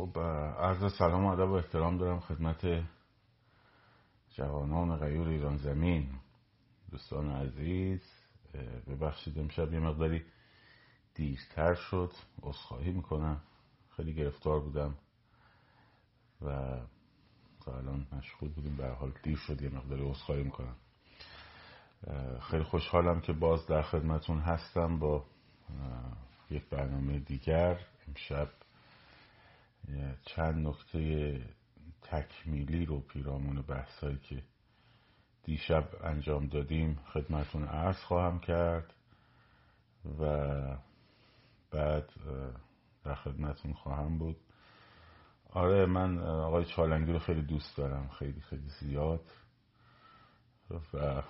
خب عرض سلام و ادب و احترام دارم خدمت جوانان غیور ایران زمین. دوستان عزیز ببخشید امشب یه مقداری دیرتر شد. عذرخواهی می‌کنم. خیلی گرفتار بودم و تا الان مشغول بودیم. به حال دیر شد یه مقداری عذرخواهی می‌کنم. خیلی خوشحالم که باز در خدمتون هستم با یک برنامه دیگر. امشب چند نکته تکمیلی رو پیرامون بحثایی که دیشب انجام دادیم خدمتون عرض خواهم کرد و بعد در خدمتون خواهم بود. آره من آقای چالنگی رو خیلی دوست دارم خیلی خیلی زیاد. و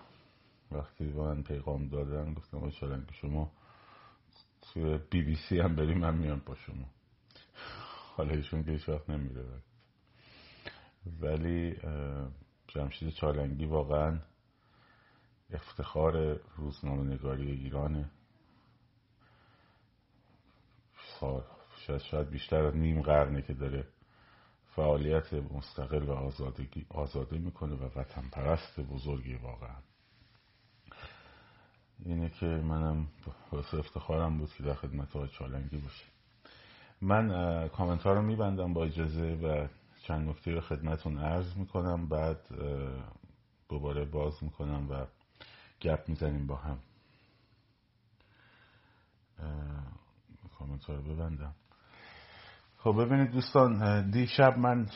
وقتی با من پیغام دادن گفتم آقای چالنگی شما توی بی بی سی هم بریم من میام با شما. حالا ایشون که وقت نمیره. ولی جمشید چالنگی واقعا افتخار روزنامه نگاری ایرانه شاید, شاید بیشتر از نیم قرنه که داره فعالیت مستقل و آزادگی آزاده می‌کنه و وطن پرست بزرگی واقعا. اینه که منم واسه افتخارم بود که در خدمت های چالنگی باشه من کامنت ها رو میبندم با اجازه و چند نکته رو خدمتون عرض می‌کنم. بعد دوباره باز می‌کنم و گپ می‌زنیم با هم. کامنت ها رو ببندم. خب ببینید دوستان دیشب من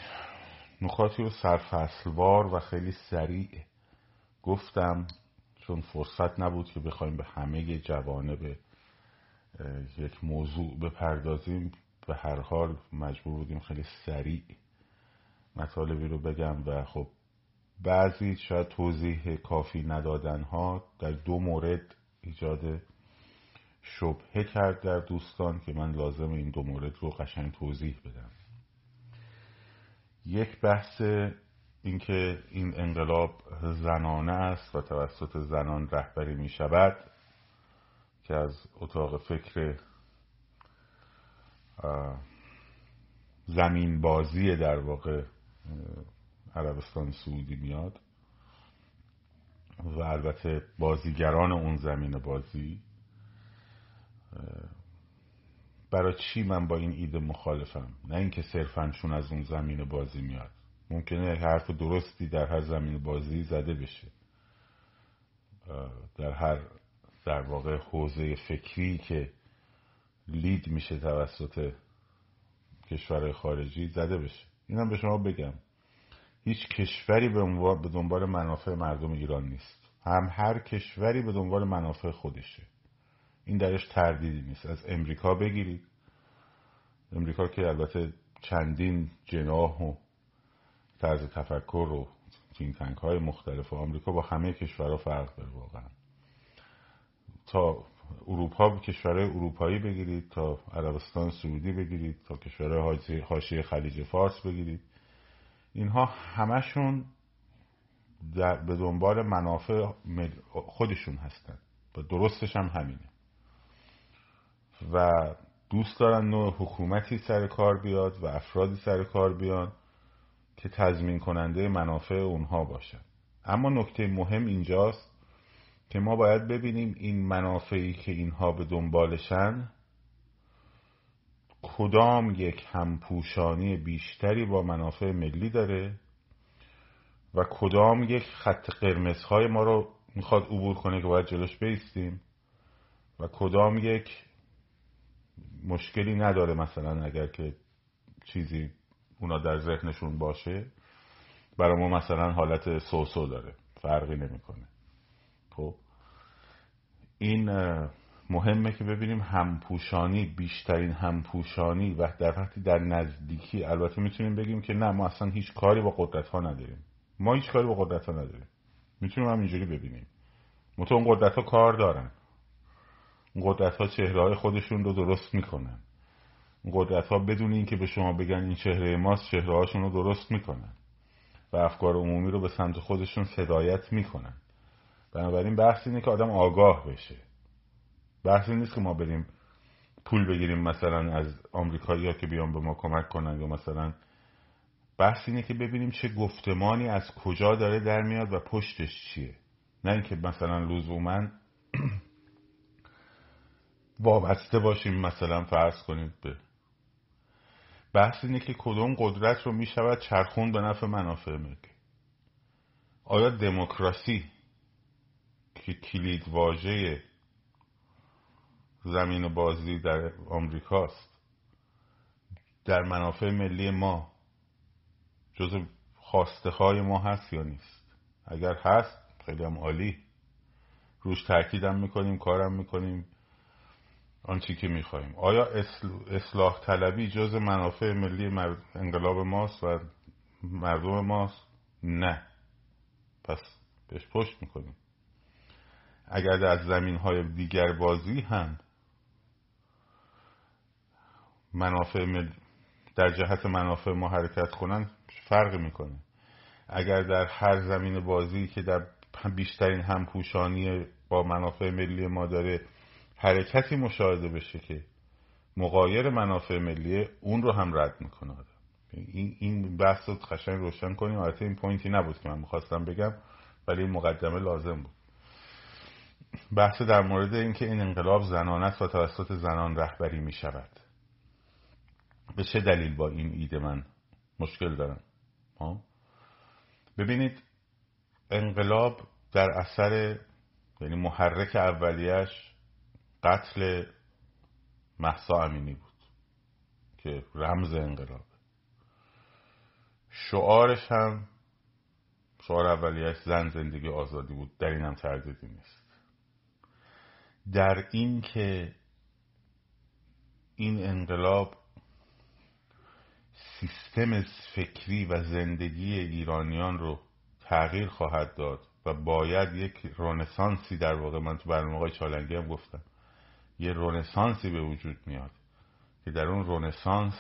نکاتی رو سرفصلوار و خیلی سریع گفتم چون فرصت نبود که بخوایم به همه جوانه به یک موضوع بپردازیم. به هر حال مجبور بودیم خیلی سریع مطالبی رو بگم و خب بعضی شاید توضیح کافی ندادن ها در دو مورد ایجاد شبهه کرد در دوستان که من لازم این دو مورد رو قشنگ توضیح بدم. یک بحث اینکه این انقلاب زنانه است و توسط زنان رهبری می شود که از اتاق فکر زمین بازی در واقع عربستان سعودی میاد و البته بازیگران اون زمین بازی برای چی من با این ایده مخالفم؟ نه اینکه صرفا چون از اون زمین بازی میاد. ممکنه حرف درستی در هر زمین بازی زده بشه. در هر در واقع حوزه فکری که لید میشه توسط کشورهای خارجی زده بشه. اینم به شما بگم. هیچ کشوری به دنبال منافع مردم ایران نیست. هم هر کشوری به دنبال منافع خودشه. این درش تردیدی نیست. از امریکا بگیرید. امریکا که البته چندین جناح و طرز تفکر و تین تنک های مختلف و آمریکا با همه کشورها فرق داره واقعا. تا اروپا کشورهای اروپایی بگیرید تا عربستان سعودی بگیرید تا کشورهای حاشیه خلیج فارس بگیرید. اینها همشون در به دنبال منافع خودشون هستن. و درستش هم همینه. و دوست دارن نوع حکومتی سر کار بیاد و افرادی سر کار بیان که تضمین کننده منافع اونها باشن. اما نکته مهم اینجاست که ما باید ببینیم این منافعی که اینها به دنبالشن کدام یک همپوشانی بیشتری با منافع ملی داره و کدام یک خط قرمزهای ما رو می‌خواد عبور کنه که باید جلوش بیستیم و کدام یک مشکلی نداره مثلا اگر که چیزی اونا در ذهنشون باشه. برای ما مثلا حالت سوسو داره فرقی نمی‌کنه. خب؟ این مهمه که ببینیم همپوشانی بیشترین همپوشانی و در وقتی در نزدیکی البته می‌تونیم بگیم که نه ما اصلا هیچ کاری با قدرت ها نداریم. ما هیچ کاری با قدرت ها نداریم. می‌تونیم هم اینجوری ببینیم. متون اون قدرت ها کار دارن. اون قدرت ها چهره های خودشون رو درست می‌کنن. اون قدرت ها بدون اینکه به شما بگن این چهره ماست چهره هاشون رو درست می‌کنن. و افکار عمومی رو به سمت خودشون هدایت می‌کنن. بنابراین بحث اینه که آدم آگاه بشه. بحث این نیست که ما بریم پول بگیریم مثلا از آمریکایی ها که بیان به ما کمک کنن یا مثلا بحث اینه که ببینیم چه گفتمانی از کجا داره در میاد و پشتش چیه. نه اینکه مثلا لزوما وابسته باشیم مثلا فرض کنید به بحث اینه که کدوم قدرت رو می‌شود چرخون به نفع منافع ملی. آیا دموکراسی که کلید واژه زمین بازی در آمریکاست. در منافع ملی ما جز خواسته های ما هست یا نیست؟ اگر هست خیلی هم عالی. روش تاکیدم می‌کنیم کارم می‌کنیم آنچه که می‌خوایم. آیا اصلاح طلبی جز منافع ملی انقلاب ماست و مردم ماست؟ نه. پس بهش پشت می‌کنیم. اگر در زمین های دیگر بازی هم منافع مل... در جهت منافع ما حرکت کنن فرق می‌کنه. اگر در هر زمین بازی که در بیشترین همپوشانی با منافع ملی ما داره حرکتی مشاهده بشه که مقایر منافع ملی اون رو هم رد می‌کنه. این این بحث رو قشنگ روشن کنیم. البته این پوینتی نبود که من می‌خواستم بگم ولی مقدمه لازم بود. بحث در مورد اینکه این انقلاب زنانه است و توسط زنان رهبری می شود به چه دلیل با این ایده من مشکل دارم؟ ها؟ ببینید انقلاب در اثر یعنی محرک اولیش قتل محسا امینی بود که رمز انقلاب. شعارش هم شعار اولیش زن زندگی آزادی بود در این هم تردیدی نیست. در این که این انقلاب سیستم فکری و زندگی ایرانیان رو تغییر خواهد داد و باید یک رونسانسی در واقع من تو برنامه های چالنگی هم گفتم یه رونسانسی به وجود میاد که در اون رونسانس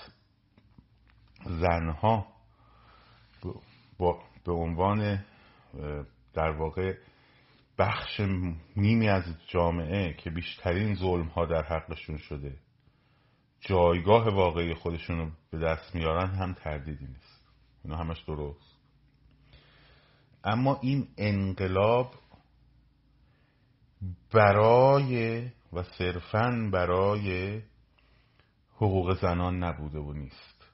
زنها به عنوان در واقع بخش نیمی از جامعه که بیشترین ظلم ها در حقشون شده. جایگاه واقعی خودشون رو به دست میارن هم تردیدی نیست. اینا همش درست. اما این انقلاب برای و صرفا برای حقوق زنان نبوده و نیست.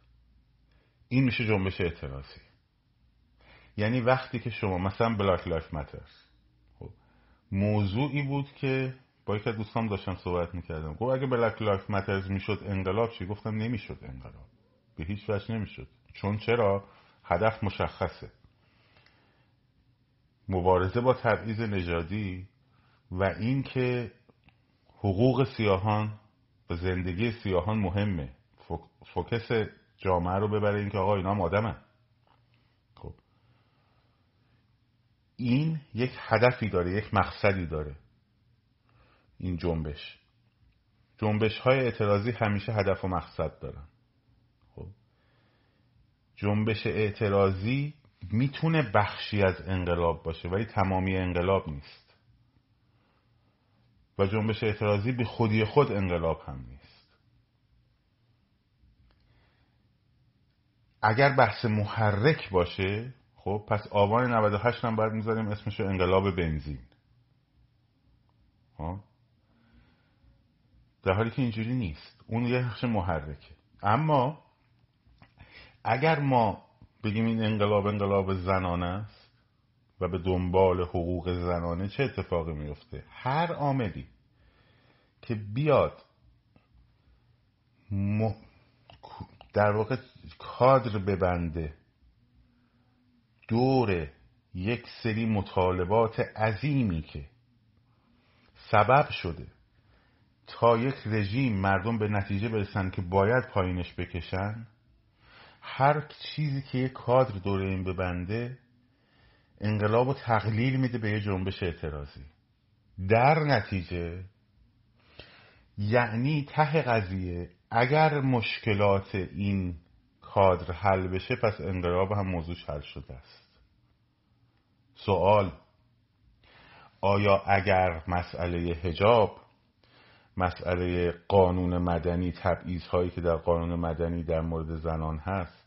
این میشه جنبش اعتراضی. یعنی وقتی که شما مثلا Black Lives Matter موضوعی بود که با یک دوستان داشتم صحبت می‌کردم. گفت اگه Black Lives Matter می‌شد انقلاب چی؟ گفتم نمی‌شد انقلاب. به هیچ وجه نمی‌شد. چون چرا؟ هدف مشخصه. مبارزه با تبعیض نژادی و اینکه حقوق سیاهان و زندگی سیاهان مهمه. فوکس جامعه رو ببره اینکه آقا اینا هم آدمن این یک هدفی داره یک مقصدی داره. این جنبش. جنبش های اعتراضی همیشه هدف و مقصد دارن. خب. جنبش اعتراضی می‌تونه بخشی از انقلاب باشه ولی تمامی انقلاب نیست. و جنبش اعتراضی به خودی خود انقلاب هم نیست. اگر بحث محرک باشه خب پس آبان 98 هم باید می‌ذاریم اسمشو انقلاب بنزین ها در حالی که اینجوری نیست. اون یه بخش محرکه. اما اگر ما بگیم این انقلاب انقلاب زنانه است و به دنبال حقوق زنانه چه اتفاقی میفته هر عاملی که بیاد در واقع کادر ببنده دور یک سری مطالبات عظیمی که سبب شده تا یک رژیم مردم به نتیجه برسن که باید پایینش بکشن هر چیزی که یک کادر دوره این ببنده انقلاب و تقلیل میده به یه جنبش اعتراضی. در نتیجه یعنی ته قضیه اگر مشکلات این کادر حل بشه پس انقلاب هم موضوع حل شده است. سوال آیا اگر مسئله هجاب مسئله قانون مدنی تبعیض هایی که در قانون مدنی در مورد زنان هست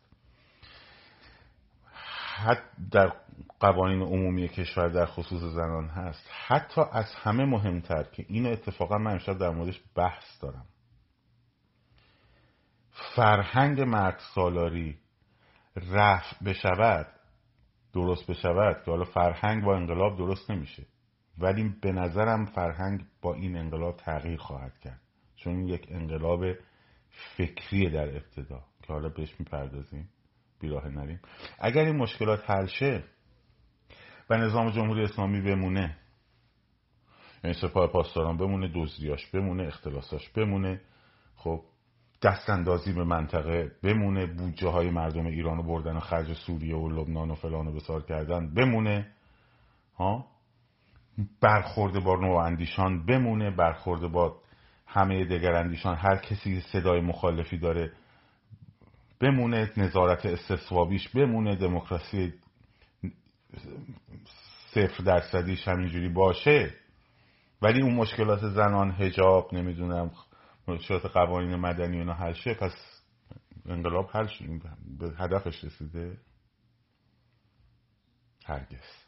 حتی در قوانین عمومی کشور در خصوص زنان هست حتی از همه مهمتر که اینو اتفاقا من امشب در موردش بحث دارم. فرهنگ مرد سالاری رفع بشود درست بشود که حالا فرهنگ با انقلاب درست نمیشه. ولی به نظرم فرهنگ با این انقلاب تغییر خواهد کرد. چون این یک انقلاب فکری در ابتدا که حالا بهش می‌پردازیم بیراه نریم. اگر این مشکلات حل شه و نظام جمهوری اسلامی بمونه یعنی سپاه پاسداران بمونه دزدیاش بمونه اختلاساش بمونه خب دست اندازی به منطقه بمونه بودجه های مردم ایران رو بردن و خرج سوریه و لبنان و فلان و بسار کردن بمونه. ها؟ برخورده با نوع اندیشان بمونه برخورده با همه دگر اندیشان هر کسی صدای مخالفی داره بمونه نظارت استثوابیش بمونه دموکراسی صفر درصدیش همینجوری باشه. ولی اون مشکلات زنان هجاب نمی‌دونم مشکلات قوانین مدنی اینا حل شه پس انقلاب حل به هدفش رسیده هرگز.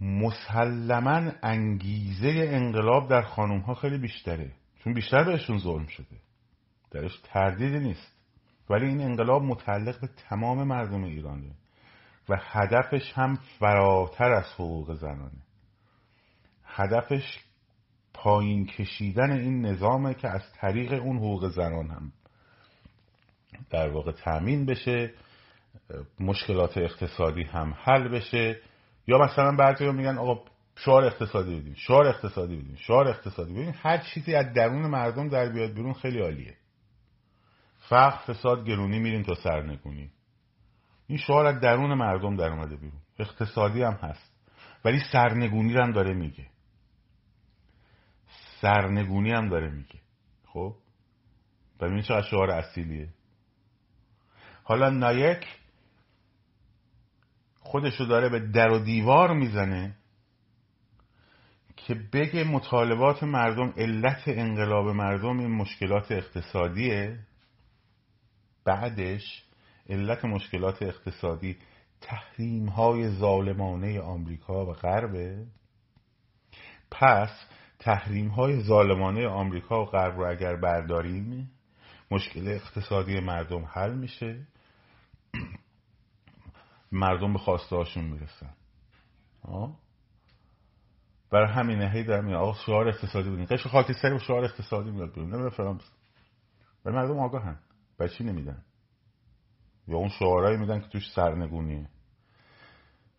مسلما انگیزه انقلاب در خانوم ها خیلی بیشتره چون بیشتر بهشون ظلم شده. درش تردیدی نیست. ولی این انقلاب متعلق به تمام مردم ایرانه و هدفش هم فراتر از حقوق زنانه. هدفش پایین کشیدن این نظامه که از طریق اون حقوق زنان هم در واقع تأمین بشه مشکلات اقتصادی هم حل بشه. یا مثلا بعضی میگن آقا شعار اقتصادی بدیم شعار اقتصادی بدیم شعار اقتصادی بدیم هر چیزی از درون مردم در بیاد بیرون خیلی عالیه. فقر فساد گرونی میریم تا سرنگونی. این شعار از درون مردم در اومده بیرون. اقتصادی هم هست. ولی سرنگونی هم داره میگه. سرنگونی هم داره میگه. خب؟ ببین چقدر شعار اصیلیه. حالا نایک خودشو داره به در و دیوار می‌زنه که بگه مطالبات مردم علت انقلاب مردم این مشکلات اقتصادیه. بعدش علت مشکلات اقتصادی تحریم های ظالمانه آمریکا و غربه. پس تحریم های ظالمانه آمریکا و غرب رو اگر برداریم مشکل اقتصادی مردم حل میشه. مردم به خواسته هاشون می‌رسن برای همینه هی در میاد آقا شعار اقتصادی بودین قشر خاکستری و شعار اقتصادی میاد بیرون. نمیده فرام ولی مردم آگاهن. برای چی نمیدن؟ یا اون شعارهایی میدن که توش سرنگونیه.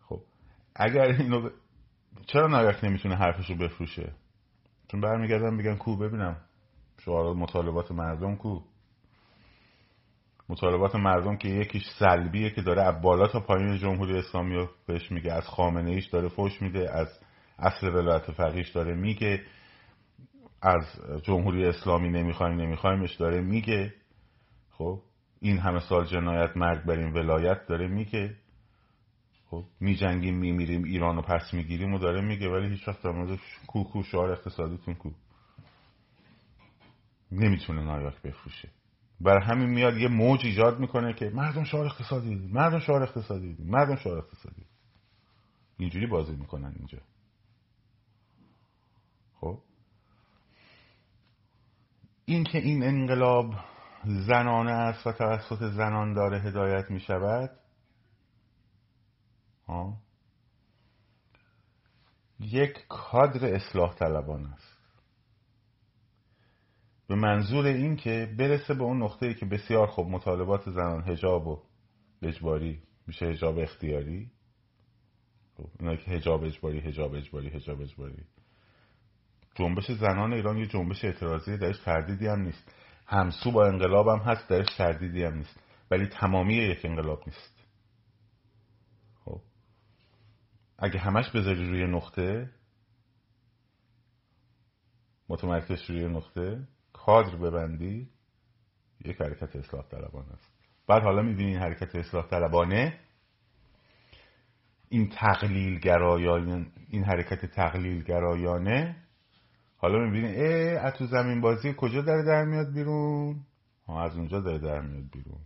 خب اگر اینو ب... چرا نایک نمی‌تونه حرفشو بفروشه؟ چون برمیگردن میگن کو ببینم. شعارات مطالبات مردم کو. مطالبات مردم که یکیش سلبیه که داره از بالا تا پایین جمهوری اسلامی رو بهش میگه. از خامنه ایش داره فوش میده از اصل ولایت فقیش داره میگه. از جمهوری اسلامی نمی‌خوایم نمیخوایمش داره میگه. خب این همه سال جنایت مرگ بر ولایت داره میگه. خب میجنگیم میمیریم ایران رو پس می‌گیریم و داره میگه ولی هیچ وقت در مورد کوکو شعار اقتصادیتون کو نمی‌تونه نایاک بفروشه. برای همین میاد یه موج ایجاد می‌کنه که مردم شعار اقتصادی دیدیم مردم شعار اقتصادی دیدیم مردم شعار اقتصادی. اینجوری بازی می‌کنن اینجا. خب؟ این که این انقلاب زنانه است و توسط زنان داره هدایت می شود یک کادر اصلاح طلبان است. به منظور این که برسه به اون نقطه ای که بسیار خوب مطالبات زنان هجاب و اجباری میشه هجاب اختیاری. خب اینا که هجاب اجباری هجاب اجباری هجاب اجباری. جنبش زنان ایران یه جنبش اعتراضی درش تردیدی هم نیست. همسو با انقلاب هم هست درش تردیدی هم نیست. ولی تمامی یک انقلاب نیست خب اگه همش بذاری روی نقطه متمرکز روی نقطه کادر ببندی یک حرکت اصلاح طلبانه است. بعد حالا می‌بینی این حرکت اصلاح طلبانه این تقلیل گرایان این حرکت تقلیل گرایانه حالا می‌بینی اه تو زمین بازی کجا داره در میاد بیرون؟ ها از اونجا داره در میاد بیرون.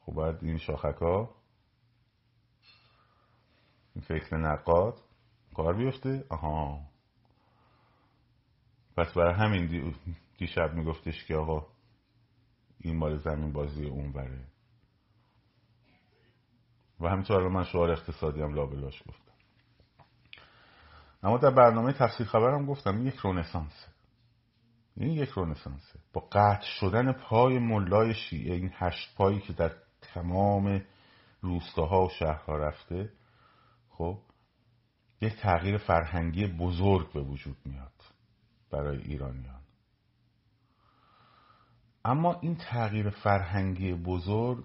خب باید این شاخک ها این فکر نقاد. کار بیفته؟ آها. پس برای همین دیشب میگفتش که آقا این مال زمین بازی اون بره و همینطور من شعار اقتصادی هم لابلاش گفتم. اما در برنامه تفسیر خبرم گفتم یک رونسانسه. این یک رونسانسه. با قطع شدن پای ملای شیعه این هشت پایی که در تمام روستاها و شهرها رفته خب یک تغییر فرهنگی بزرگ به وجود میاد برای ایرانیان. اما این تغییر فرهنگی بزرگ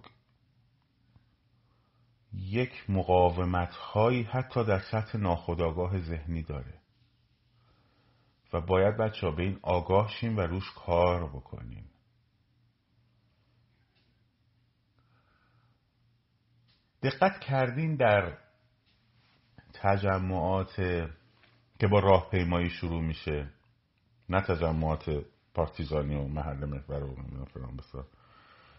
یک مقاومت هایی حتی در سطح ناخودآگاه ذهنی داره و باید بچه به این آگاه شیم و روش کار بکنیم. دقت کردین در تجمعات که با راهپیمایی شروع میشه. نه تجمعات پارتیزانی و محل محور و فلان بسار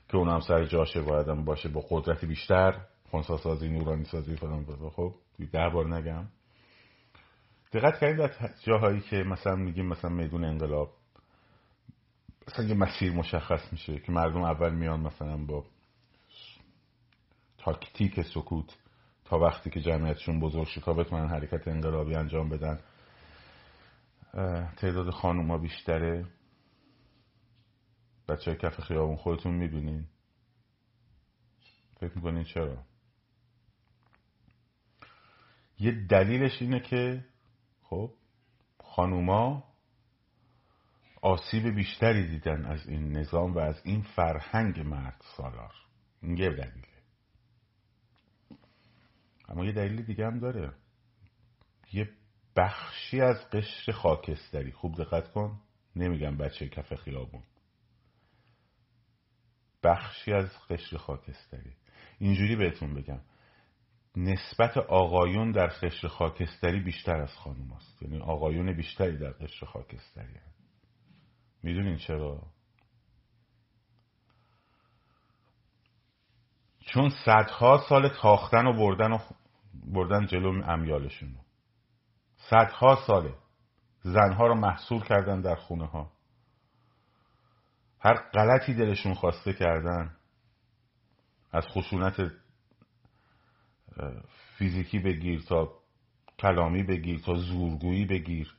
که اون هم سر جاشه باید باشه با قدرت بیشتر. خونسا سازی نورانی سازی فلان. بسار خب ده بار نگم. دقت کردید در جاهایی که مثلا میگیم مثلا میدون انقلاب مثلا یه مسیر مشخص میشه که مردم اول میان مثلا با تاکتیک سکوت تا وقتی که جمعیتشون بزرگ شکا بتونن حرکت انقلابی انجام بدن تعداد خانوما بیشتره. بچه های کف خیابون خودتون می‌بینین فکر می‌کنین چرا؟ یه دلیلش اینه که خب خانوما آسیب بیشتری دیدن از این نظام و از این فرهنگ مرد سالار. این یه دلیله اما یه دلیل دیگه هم داره. یه بخشی از قشر خاکستری. خوب دقت کن. نمیگم بچه کف خیابون. بخشی از قشر خاکستری. اینجوری بهتون بگم. نسبت آقایون در قشر خاکستری بیشتر از خانوم است یعنی آقایون بیشتری در قشر خاکستری هست می‌دونین چرا؟ چون صدها سال تاختن و بردن و بردن جلو امیالشون صدها ساله زنها رو محصول کردن در خونه ها هر غلطی دلشون خواسته کردن از خشونت فیزیکی بگیر تا کلامی بگیر تا زورگویی بگیر.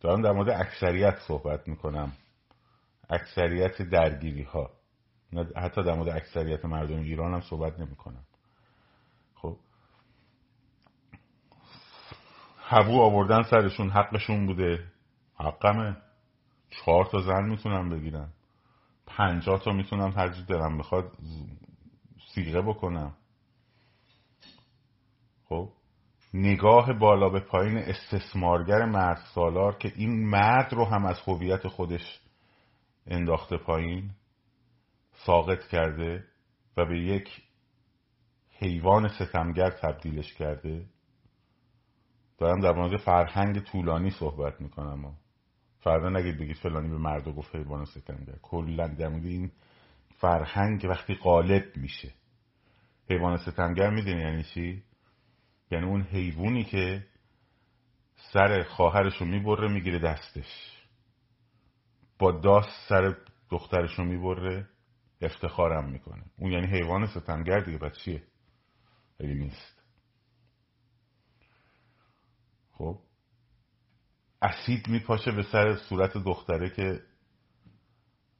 دارم در مورد اکثریت صحبت می‌کنم. اکثریت درگیری ها حتی در مورد اکثریت مردم ایران هم صحبت نمی‌کنم. خب. هبو آوردن سرشون حقشون بوده. حقمه. چهار تا زن می‌تونم بگیرم پنجاه تا می‌تونم هر دلم بخواد سیغه بکنم. خب. نگاه بالا به پایین استثمارگر مرد سالار که این مرد رو هم از هویت خودش انداخته پایین. ساقط کرده و به یک حیوان ستمگر تبدیلش کرده. دارم در مورد فرهنگ طولانی صحبت می‌کنم فردا نگید بگید فلانی به مرد و گفت حیوان ستمگر. کلا در مورد این فرهنگ وقتی غالب میشه. حیوان ستمگر می‌دونی یعنی چی؟ یعنی اون حیوانی که سر خواهرش رو می‌بره می‌گیره دستش. با داست سر دخترش رو می‌بره افتخارم می‌کنه. اون یعنی حیوان ستمگر دیگه بعد چیه؟ اگه نیست. خب. اسید میپاشه به سر صورت دختره که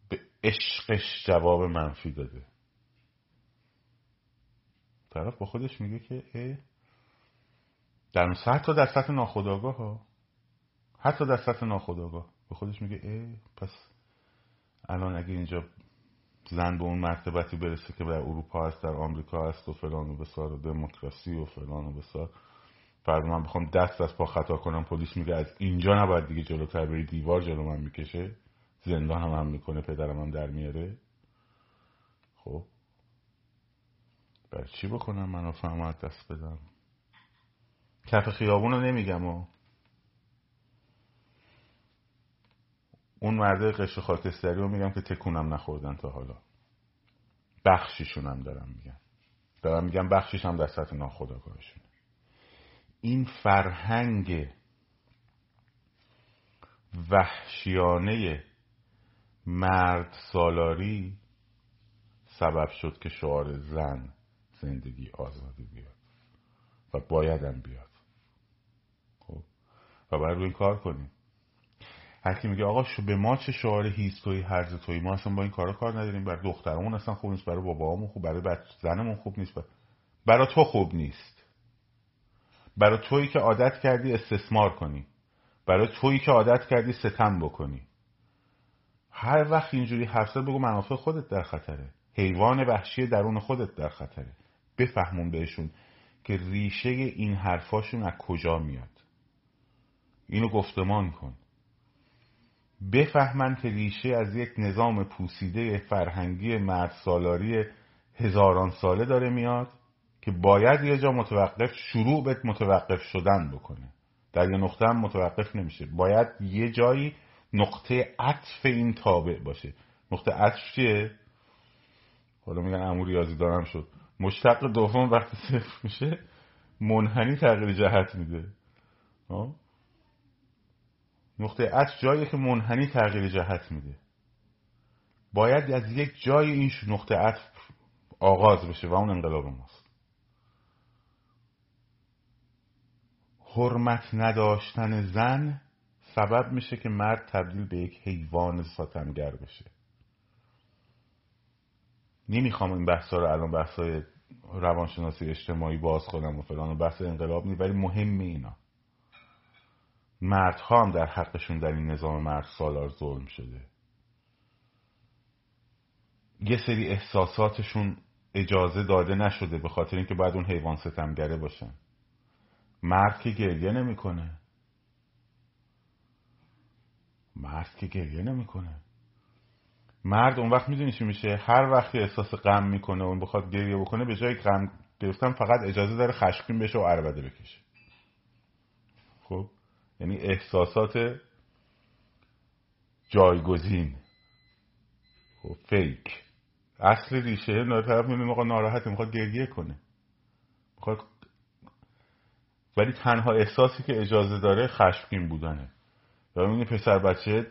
به عشقش جواب منفی داده. طرف با خودش میگه که اه در حتی در سطح ناخداگاه ها. حتی در سطح ناخداگاه به خودش میگه اه پس الان اگه اینجا زن به اون مرتبتی برسه که در اروپا هست در آمریکا هست و فلان و بسار و دموکراسی و فلان و بسار. فردا من بخوام دست از پا خطا کنم پلیس میگه از اینجا نباید دیگه جلوتر بری دیوار جلو من می‌کشه. زندان هم هم می‌کنه پدرم هم در میاره. خب. بر چی بکنم منو فهمت دست بدم. کف خیابون رو نمیگم و اون مرده قشر خاکستری رو میگم که تکونم نخوردن تا حالا. بخشیشون هم دارم میگم. دارم میگم بخشیش هم در سطح ناخداگاهشون این فرهنگ وحشیانه مرد سالاری سبب شد که شعار زن زندگی آزادی بیاد و بایدم بیاد. خب؟ و باید روی کار کنیم. هر کی میگه آقا شو به ما چه شعار هیست توی هرز توی ما اصلا با این کارا کار نداریم. برای دخترمون اصلا خوب نیست برای بابامون خوب برای بچه زنمون خوب نیست. برای تو خوب نیست. برای تویی که عادت کردی استثمار کنی. برای تویی که عادت کردی ستم بکنی. هر وقت اینجوری حرف بگو منافع خودت در خطره. حیوان وحشی درون خودت در خطره. بفهمون بهشون که ریشه این حرفاشون از کجا میاد. اینو گفتمان کن. بفهمن که ریشه از یک نظام پوسیده فرهنگی مرد سالاری هزاران ساله داره میاد که باید یه جا متوقف شروع به متوقف شدن بکنه. در یه نقطه هم متوقف نمیشه. باید یه جایی نقطه عطف این تابع باشه. نقطه عطف چیه؟ حالا میگن امور ریاضی دارم شد. مشتق دوم وقتی صفر میشه منحنی تغییر جهت میده. نقطه عطف جایی که منحنی تغییر جهت میده. باید از یک جای این نقطه عطف آغاز بشه و اون انقلاب ماست. حرمت نداشتن زن سبب میشه که مرد تبدیل به یک حیوان ساتمگر بشه. نمی‌خوام این بحثا رو الان بحثای روانشناسی اجتماعی باز کنم و فلان و بحث انقلاب نی ولی مهم اینا. مردها هم در حقشون در این نظام مرد سالار ظلم شده. یه سری احساساتشون اجازه داده نشده به خاطر اینکه باید اون حیوان ستمگره باشن. مرد که گریه نمی‌کنه. مرد که گریه نمی‌کنه. مرد اون وقت می‌دونی چی میشه؟ هر وقتی احساس غم می‌کنه اون بخواد گریه بکنه به جای غم گرفتن فقط اجازه داره خشمگین بشه و عربده بکشه. یعنی احساسات جایگزین. خب فیک. اصل ریشه طرف می‌بینه آقا ناراحته می‌خواد گریه کنه. می‌خواد ولی تنها احساسی که اجازه داره خشمگین بودنه. و این پسر بچه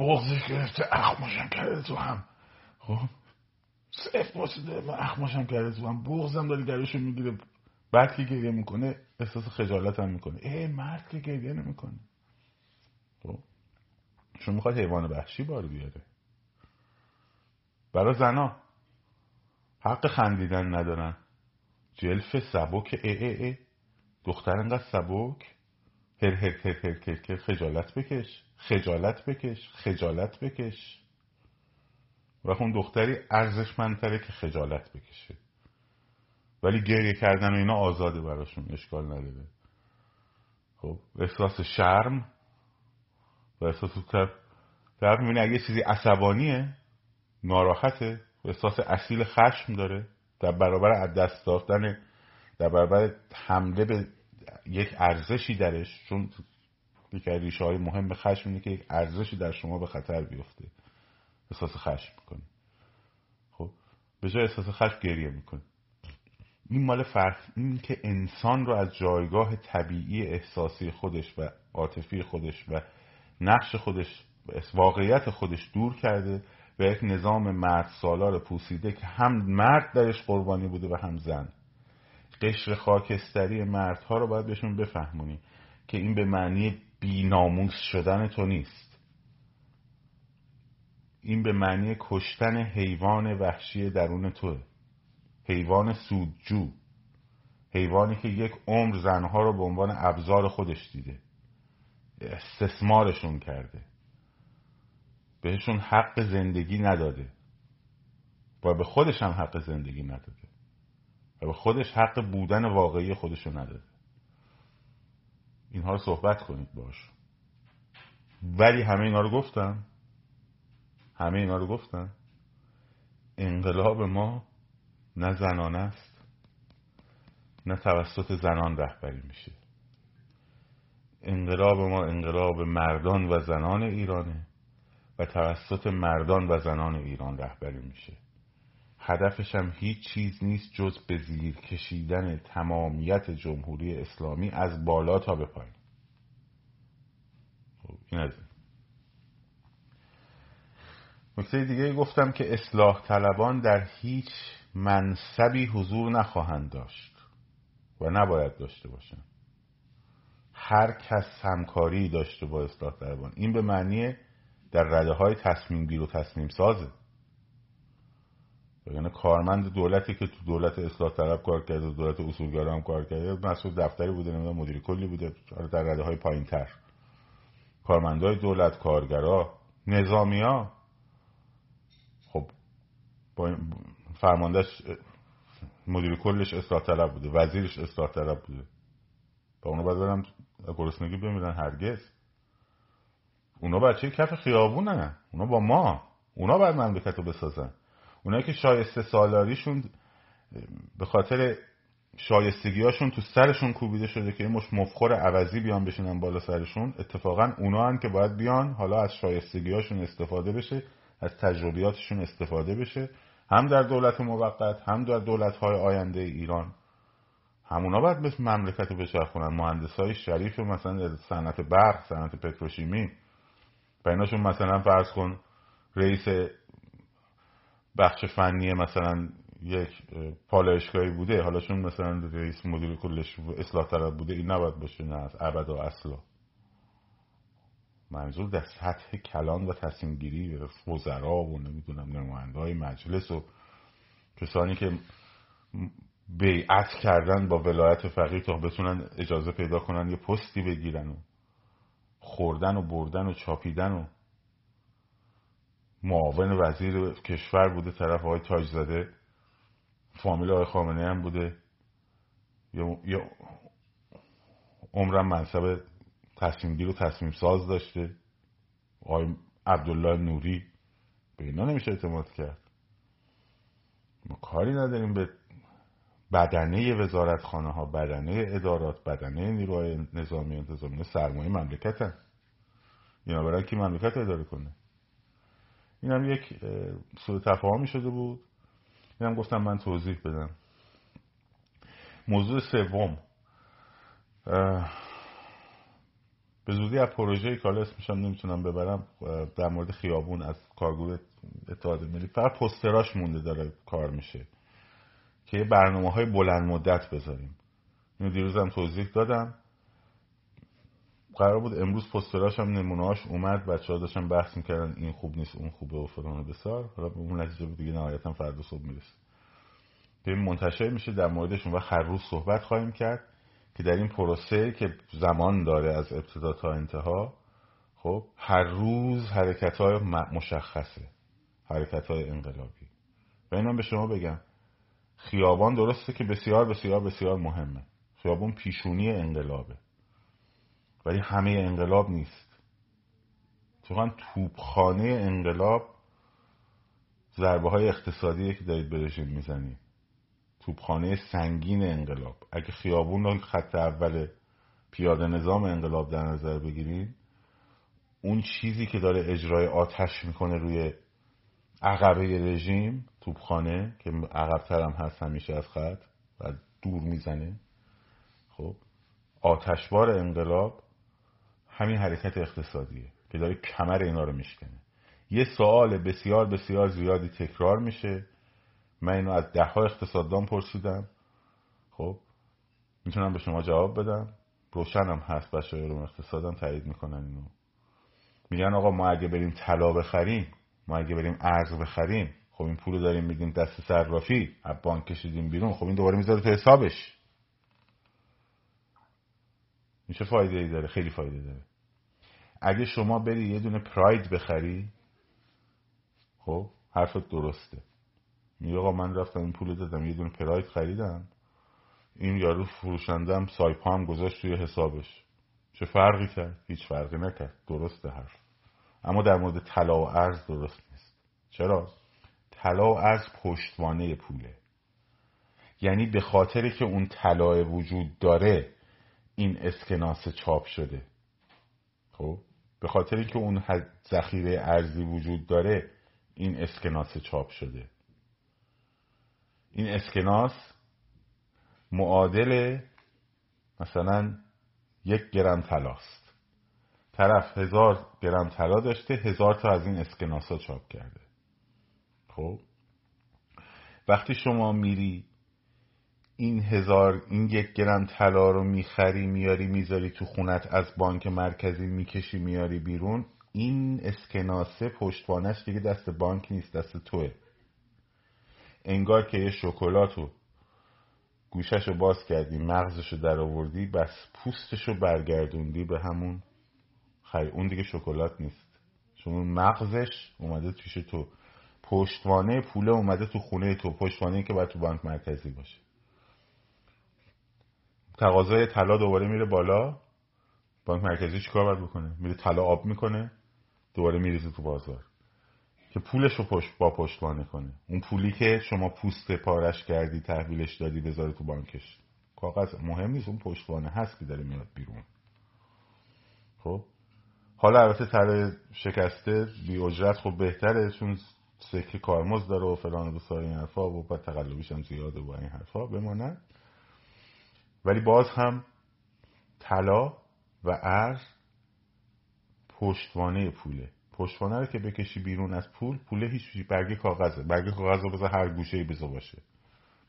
بغزش گرفته اخماشم کرده تو هم. خب صف باشده و اخماشم کرده تو هم. بغزم داری درشو می‌گیره. بعد که گریه می‌کنه احساس خجالت هم می‌کنه. ای مرد که گریه نمی‌کنه. خب. چون می‌خواد حیوان وحشی بار بیاره. برای زنا. حق خندیدن ندارن. جلف سبک ای ای ای. دختر انقدر سبک. هر هر هر هر هر. خجالت بکش. خجالت بکش. خجالت بکش. و اون دختری ارزشمندتره که خجالت بکشه. ولی گریه کردن و اینا آزاده براشون اشکال نداره. خب احساس شرم و احساس طرف طرف می‌بینه اگه چیزی عصبانیه ناراحته احساس اصیل خشم داره در برابر از دست دادن در برابر حمله به یک ارزشی درش چون یکی از ریشه های مهم خشم اینه که یک ارزشی در شما به خطر بیفته. احساس خشم می‌کنه. خب به جای احساس خشم گریه می‌کنه. این مال فرق این که انسان رو از جایگاه طبیعی احساسی خودش و عاطفی خودش و نقش خودش واقعیت خودش دور کرده به یک نظام مرد سالار پوسیده که هم مرد درش قربانی بوده و هم زن. قشر خاکستری مردها رو باید بهشون بفهمونی که این به معنی بیناموس شدن تو نیست. این به معنی کشتن حیوان وحشی درون توه. حیوان سودجو حیوانی که یک عمر زنها رو به عنوان ابزار خودش دیده استثمارشون کرده. بهشون حق زندگی نداده و به خودش هم حق زندگی نداده و به خودش حق بودن واقعی خودشو نداده. اینها رو صحبت کنید باش ولی همه اینا رو گفتم. همه اینا رو گفتم. انقلاب ما نه زنانه است نه توسط زنان رهبری میشه. انقلاب ما انقلاب مردان و زنان ایرانه و توسط مردان و زنان ایران رهبری میشه. هدفش هم هیچ چیز نیست جز به زیر کشیدن تمامیت جمهوری اسلامی از بالا تا به پایین. خب این از نکته دیگه گفتم که اصلاح طلبان در هیچ منصبی حضور نخواهند داشت و نباید داشته باشن هر کس همکاری داشته با اصلاح طلبان. این به معنی در رده های تصمیم گیر و تصمیم سازه. یعنی کارمند دولتی که تو دولت اصلاح طلب کار کرده دولت اصولگرا هم کار کرده مسئول دفتری بوده نمی‌دونم مدیر کلی بوده در رده های پایین تر کارمندای دولت کارگرا نظامی ها خب فرماندهش مدیر کلش اصلاح طلب بوده وزیرش اصلاح طلب بوده. با اونا باید برم گرسنگی بمیرن هرگز. اونا بچه کف خیابونه؟ اونا با ما. اونا باید مملکت رو بسازن. اونایی که شایسته سالاریشون به خاطر شایستگیاشون تو سرشون کوبیده شده که این مش مفخور عوضی بیان بشینن بالا سرشون اتفاقا اونا هن که باید بیان حالا از شایستگیاشون استفاده بشه از تجربیاتشون استفاده بشه. هم در دولت موقت هم در دولت های آینده ایران. همونا باید مثل مملکت رو بچرخونن. مهندس های شریف مثلا صنعت برق صنعت پتروشیمی. و ایناشون مثلا فرض کن رئیس بخش فنی مثلا یک پالایشگاهی بوده. حالا چون مثلا رئیس مدیر کلش اصلاح طلب بوده این نباید باشه نه از و اصلا منظور در سطح کلان و تصمیم گیری وزرا و نمی‌دونم نماینده های مجلس و کسانی که بیعت کردن با ولایت فقیه تا بتونن اجازه پیدا کنن یه پستی بگیرن و خوردن و بردن و چاپیدن و معاون وزیر کشور بوده طرف های تاج زده فامیل های خامنه هم بوده. یا عمرم منصب تصمیم گیر و تصمیم ساز داشته. آقای عبدالله نوری به اینا نمیشه اعتماد کرد. ما کاری نداریم به بدنه وزارتخانه ها بدنه ادارات بدنه نیروهای نظامی انتظامی سرمایه مملکتن. اینا برای کی مملکت اداره کنه؟ این هم یک سوء تفاهمی شده بود. این هم گفتم من توضیح بدم. موضوع سوم به زودی از پروژه کالا اسمشم نمی‌تونم ببرم در مورد خیابون از کارگروه اتحاد ملی فقط پستراش مونده داره کار میشه که یه برنامه های بلند مدت بذاریم. اینو دیروز هم توضیح دادم. قرار بود امروز پستراش هم نمونهاش اومد بچه ها داشتن بحث می‌کردن این خوب نیست اون خوبه و فلان و بسار. حالا به اون نتیجه بود دیگه نهایتا فردا صبح می‌رسه. به این منتشر میشه در موردشون و هر روز صحبت خواهیم کرد. که در این پروسه که زمان داره از ابتدا تا انتها خب هر روز حرکت های مشخصه حرکت های انقلابی. و اینم به شما بگم خیابان درسته که بسیار بسیار بسیار مهمه. خیابان پیشونی انقلابه. ولی همه انقلاب نیست. اتفاقا توپخانه انقلاب ضربه های اقتصادی که دارید به رژیم می‌زنید. توپخانه سنگین انقلاب. اگه خیابون رو خط اول پیاده نظام انقلاب در نظر بگیرید اون چیزی که داره اجرای آتش می‌کنه روی عقبه رژیم توپخانه که عقبتر هم هست همیشه از خط و دور می‌زنه. خب آتشبار انقلاب همین حرکت اقتصادیه که داره کمر اینا رو میشکنه. یه سوال بسیار بسیار زیادی تکرار میشه. من اینو از ده ها اقتصاددان پرسیدم. خب می‌تونم به شما جواب بدم. روشنم هست بچه رو اقتصادم تایید می‌کنن اینو. میگن آقا ما اگه بریم طلا بخریم ما اگه بریم ارز بخریم خب این پول داریم میدیم دست صرافی از بانک کشیدیم بیرون خب این دوباره می‌ذاره تو حسابش. این چه فایده ای داره؟ خیلی فایده داره. اگه شما بری یه دونه پراید بخری خب حرفت درسته. میگه آقا من رفتم این پول دادم یه دونه پراید خریدم. این یارو فروشندم سایپا هم گذاشت توی حسابش. چه فرقی کرد؟ هیچ فرقی نکرد. درسته حرف. اما در مورد طلا و ارز درست نیست. چرا؟ طلا و ارز پشتوانه پوله. یعنی به خاطر که اون طلای وجود داره این اسکناس چاپ شده. خب؟ به خاطر که اون ذخیره ارزی وجود داره این اسکناس چاپ شده. این اسکناس معادل مثلا یک گرم تلاست طرف هزار گرم طلا داشته هزار تا از این اسکناس ها چاپ کرده. خب؟ وقتی شما میری این هزار این یک گرم طلا رو می‌خری میاری می‌ذاری تو خونت از بانک مرکزی می‌کشی میاری بیرون این اسکناسه پشتوانش دیگه دست بانک نیست دست توه. انگار که یه شکلاتو گوشش رو باز کردی مغزش رو در آوردی بس پوستش رو برگردوندی به همون خیلی اون دیگه شکلات نیست. چون مغزش اومده توش تو پشتوانه پوله اومده تو خونه تو پشتوانه که باید تو بانک مرکزی باشه. تقاضای طلا دوباره میره بالا. بانک مرکزی چیکار باید بکنه؟ میره طلا آب می‌کنه دوباره میریزه تو بازار. که پولش رو پشت با پشتوانه کنه. اون پولی که شما پوست پارش کردی تحویلش دادی بذاره تو بانکش. کاغذ مهم نیست اون پشتوانه هست که داره میاد بیرون. خب؟ حالا البته طلا شکسته بی اجرت خب بهتره چون سکه کارمز داره و فلان و بسار این حرفا و بعد تقلبیش هم زیاده و این حرفا بماند ولی باز هم طلا و ارز پشتوانه پوله. پشتوانه رو که بکشی بیرون از پول پوله هیچ برگه کاغذه. برگه کاغذ رو بذار هر گوشه ای بذار باشه.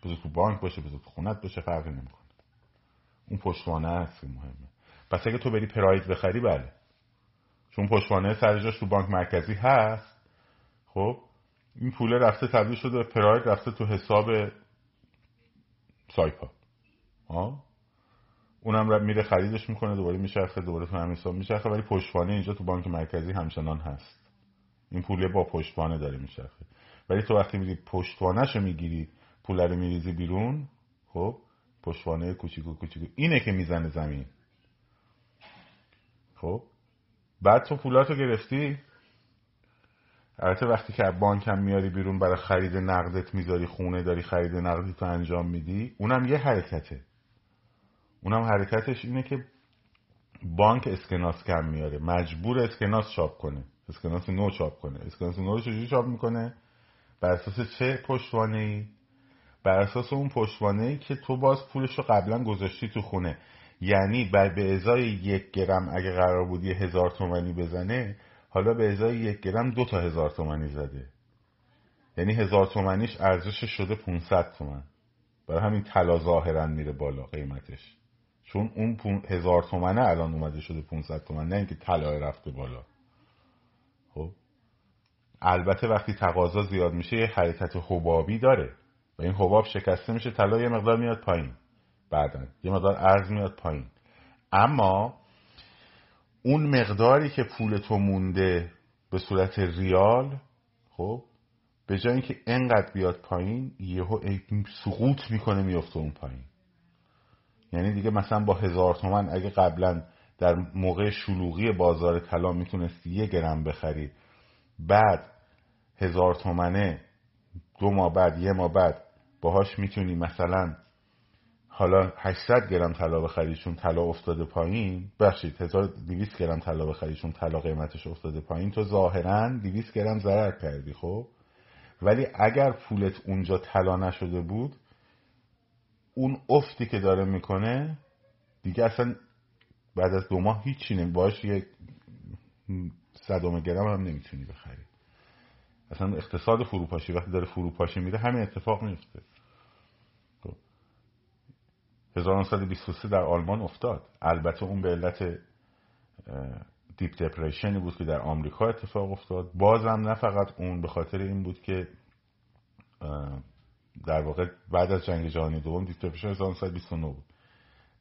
بذار تو بانک باشه بذار تو خونت باشه فرقی نمی‌کنه. اون پشتوانه هست مهمه. پس اگه تو بری پراید بخری بله. چون پشتوانه سر تو بانک مرکزی هست. خب این پوله رفته تبدیل شده پراید رفته تو حساب سایپا. ها اونم میره خریدش می‌کنه دوباره میچرخه دوباره تو همین حساب میچرخه ولی پشتوانه اینجا تو بانک مرکزی همچنان هست. این پوله با پشتوانه داره میچرخه. ولی تو وقتی میری پشتوانهشو می‌گیری پول رو میریزی بیرون خب پشتوانه کوچیکو کوچیکو اینه که می‌زنه زمین. خب بعد تو پولاتو گرفتی؟ البته وقتی که بانک هم میاری بیرون برای خرید نقدت می‌ذاری خونه داری خرید نقدی تو انجام میدی اونم یه حرکته. اونم حرکتش اینه که بانک اسکناس کم میاره. مجبور اسکناس چاپ کنه. اسکناس نو چاپ کنه. اسکناس نو رو چجوری چاپ می‌کنه؟ بر اساس چه پشتوانه ای بر اساس اون پشتوانه ای که تو باز پولش رو قبلا گذاشتی تو خونه. یعنی بر به ازای یک گرم اگه قرار بود یه هزار تومنی بزنه حالا به ازای یک گرم دو تا هزار تومنی زده. یعنی هزار تومنیش ارزش شده 500 تومن برای همین طلا ظاهرا میره بالا قیمتش. چون اون هزار تومنه الان اومده شده 500 تومن نه اینکه طلا رفته بالا. خب؟ البته وقتی تقاضا زیاد میشه یه حرکت حبابی داره. و این حباب شکسته میشه طلا یه مقدار میاد پایین. بعدا یه مقدار ارز میاد پایین. اما اون مقداری که پول تو مونده به صورت ریال خب به جای اینکه انقدر بیاد پایین یهو سقوط می‌کنه میفته اون پایین. یعنی دیگه مثلا با هزار تومن اگه قبلا در موقع شلوغی بازار طلا می‌تونستی یه گرم بخری بعد هزار تومنه دو ماه بعد یه ماه بعد باهاش می‌تونی مثلا حالا 800 گرم طلا بخری چون طلا افتاده پایین بخشید 1200 گرم طلا بخری چون طلا قیمتش افتاده پایین تو ظاهرا 200 گرم ضرر کردی خب؟ ولی اگر پولت اونجا طلا نشده بود اون افتی که داره می‌کنه دیگه اصلا بعد از دو ماه هیچی نمی باش یک صدم گرم هم نمی‌تونی بخری. اصلا اقتصاد فروپاشی وقتی داره فروپاشی میره همین اتفاق میفته 1923 در آلمان افتاد. البته اون به علت دیپ دپریشنی بود که در آمریکا اتفاق افتاد. بازم نه فقط اون به خاطر این بود که در واقع بعد از جنگ جهانی دوم دپریشن 1929 بود.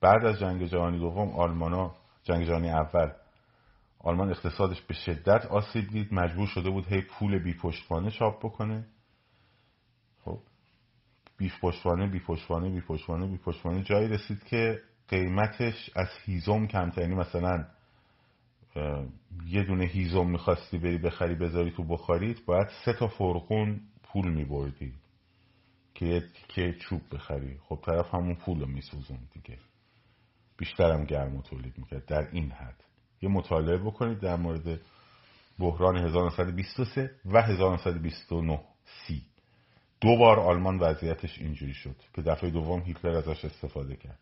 بعد از جنگ جهانی دوم آلمانا جنگ جهانی اول آلمان اقتصادش به شدت آسیب دید مجبور شده بود هی پول بی پشتوانه چاپ بکنه. خب بیف پشتوانه بی پشتوانه بی پشتوانه بی پشتوانه جایی رسید که قیمتش از هیزم کمتر یعنی مثلا یه دونه هیزم می‌خواستی بری بخری بذاری تو بخاریت باید سه تا فرقون پول میبردی. که تیکه چوب بخری. خب طرف همون پول رو میسوزون دیگه. بیشترم گرم و تولید می‌کرد در این حد. یه مطالعه بکنید در مورد بحران 1923 و 1929 سی. دو بار آلمان وضعیتش اینجوری شد. که دفعه دوم هیتلر ازش استفاده کرد.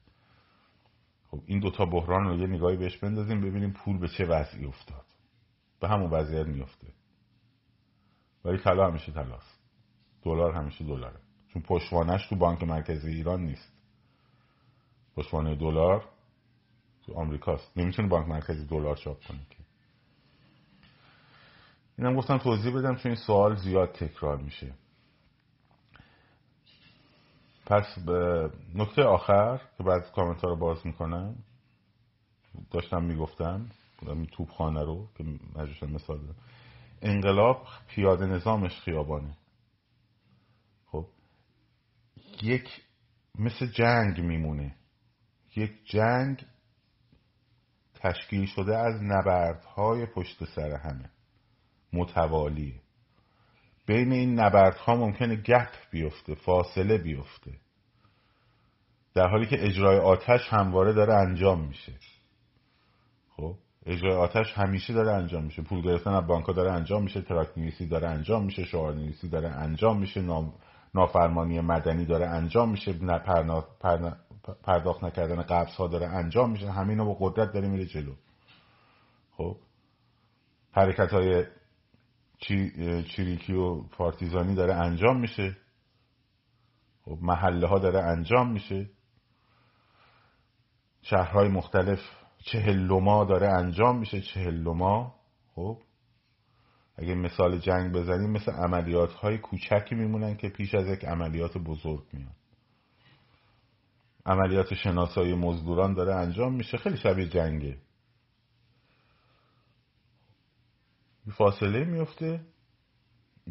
خب این دوتا بحران رو یه نگاهی بهش بندازیم ببینیم پول به چه وضعی افتاد. به همون وضعیت میفته ولی طلا همیشه طلاست. دلار همیشه دلاره. چون پشتوانش تو بانک مرکزی ایران نیست. پشتوانه دلار تو آمریکاست. نمی‌تونه بانک مرکزی دلار چاپ کنه که. اینم گفتم توضیح بدم چون این سوال زیاد تکرار میشه. پس به نکته آخر که بعد کامنت رو باز می‌کنم داشتم می‌گفتم این خانه رو که مجلس مثال انقلاب پیاده نظامش خیابانه. یک مثل جنگ میمونه. یک جنگ تشکیل شده از نبردهای پشت سر همه. متوالیه. بین این نبردها ممکنه گپ بیفته فاصله بیفته. در حالی که اجرای آتش همواره داره انجام میشه. خب اجرای آتش همیشه داره انجام میشه. پول گرفتن از بانک داره انجام میشه تراک نویسی داره انجام میشه شعار نویسی داره انجام میشه نافرمانی مدنی داره انجام میشه پرداخت نکردن قبض ها داره انجام میشه همین با قدرت داره میره جلو. خب؟ حرکت های چیریکی و پارتیزانی داره انجام میشه. خب؟ محله ها داره انجام میشه. شهرهای مختلف چهلوما داره انجام میشه چهلوما. خب؟ اگه مثال جنگ بزنیم مثل عملیات های کوچکی میمونن که پیش از یک عملیات بزرگ میان. عملیات شناسایی مزدوران داره انجام میشه. خیلی شبیه جنگه. فاصله میفته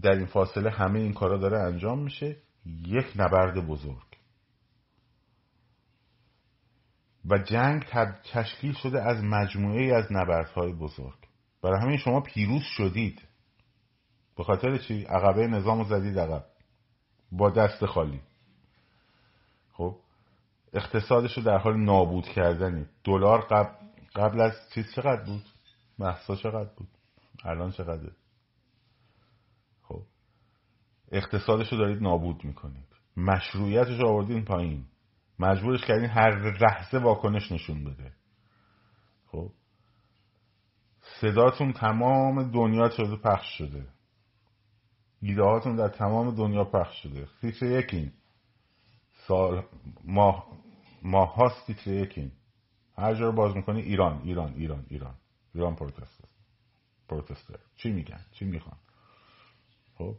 در این فاصله همه این کارا داره انجام میشه. یک نبرد بزرگ. و جنگ تشکیل شده از مجموعه از نبردهای بزرگ. برای همین شما پیروز شدید. به خاطر چی؟ عقبه نظام زدید عقب. با دست خالی. خب؟ اقتصادش رو در حال نابود کردنی. دلار قبل, قبل از چیز چقدر بود؟ محصا چقدر بود؟ الان چقدره؟ خب؟ اقتصادش رو دارید نابود می‌کنید. مشروعیتش رو آوردین پایین. مجبورش کردین هر لحظه واکنش نشون بده. خب؟ صداتون تمام دنیا شده پخش شده؟ ایده هاتون در تمام دنیا پخش شده. تیتر یکین. سال ماه ماه هاست تیتر یکین. هر جا رو باز می‌کنی ایران ایران ایران ایران. ایران پروتستر پروتستر چی میگن؟ چی می‌خوان؟ خب؟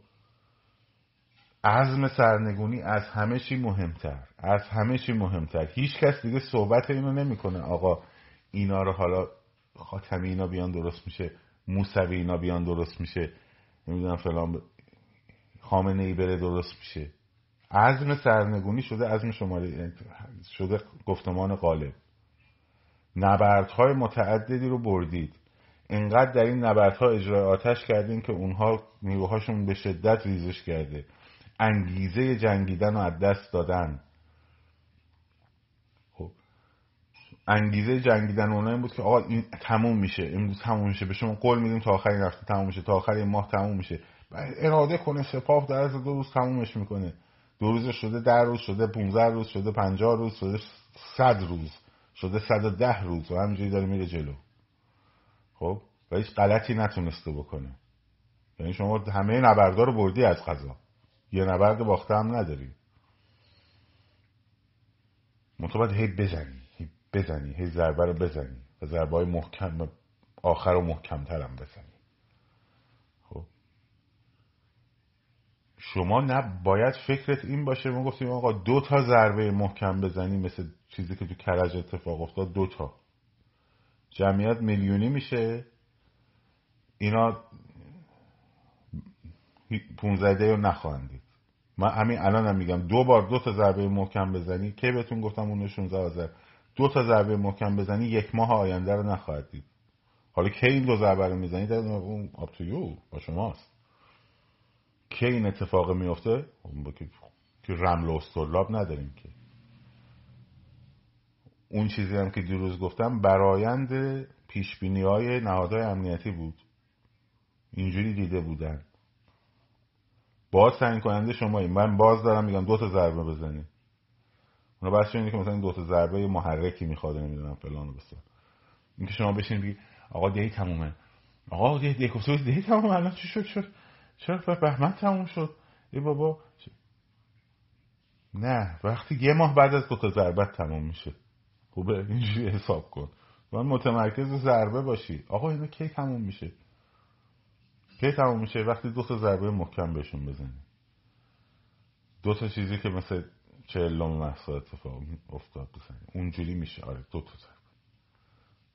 عزم سرنگونی از همه چی مهمتر. از همه چی مهمتر. هیچ کس دیگه صحبت اینو نمی‌کنه. آقا اینا رو حالا خاتمی اینا بیان درست میشه موسوی اینا بیان درست میشه. نمی‌دونم فلان خامنه ای بره درست میشه عزم سرنگونی شده عزم شماره شده گفتمان غالب. نبردهای متعددی رو بردید. انقدر در این نبردها اجرای آتش کردین که اونها نیروهاشون به شدت ریزش کرده. انگیزه جنگیدن رو از دست دادن. خب. انگیزه جنگیدن اونها این بود که آقا این تموم میشه. امروز تموم میشه. به شما قول میدیم تا آخرین هفته تموم میشه. تا آخر این ماه تموم میشه. اراده کنه سپاه در از دو روز تمومش می‌کنه. دو روز شده ده روز شده 15 روز شده 50 روز شده 100 روز شده 110 روز و همینجوری داره میره جلو. خب؟ و هیچ غلطی نتونسته بکنه. یعنی شما همه نبردار رو بردی از قضا. یه نبرد باخته هم نداری. منطقه هی بزنی هی بزنی هی ضربه رو بزنی و ضربه های محکم آخر و محکمتر هم بزنی خب شما نه باید فکرت این باشه. ما گفتیم آقا دو تا ضربه محکم بزنی مثل چیزی که تو کرج اتفاق افتاد دو تا. جمعیت میلیونی میشه. اینا 15 دقیقه نخواهند من همین الان هم میگم دو بار دو تا ضربه محکم بزنی که بهتون گفتم اون 16 دو تا ضربه محکم بزنی یک ماه آینده رو نخواهد دید. حالا کی این دو ضربه رو می‌زنید اون آپ با شماست. کی این اتفاق میفته خب، که رمل و استرلاب نداریم که. اون چیزی هم که دیروز گفتم برایند پیش های نهادهای امنیتی بود. اینجوری دیده بودن. باز تعیین کننده شمایی من باز دارم میگم دو تا ضربه بزنید. اونا بس اینه که مثلا دو تا ضربه محرکی می‌خواد نمی‌دونم فلان و بسار اینکه شما بشین بگی آقا دی تمومه. آقا دی دی گفته دی تمومه الان چی شد؟ شد چرا بهمن تموم شد؟ ای بابا. نه وقتی یه ماه بعد از دو تا ضربه تموم میشه. خوبه اینجوری حساب کن. من متمرکز ضربه باشی. آقا اینو کی تموم میشه؟ کی تموم میشه؟ وقتی دو تا ضربه محکم بهشون بزنی. دو تا چیزی که مثل چهلم محصا اتفاق افتاد بزنی. اونجوری میشه. آره دو تا ضربه.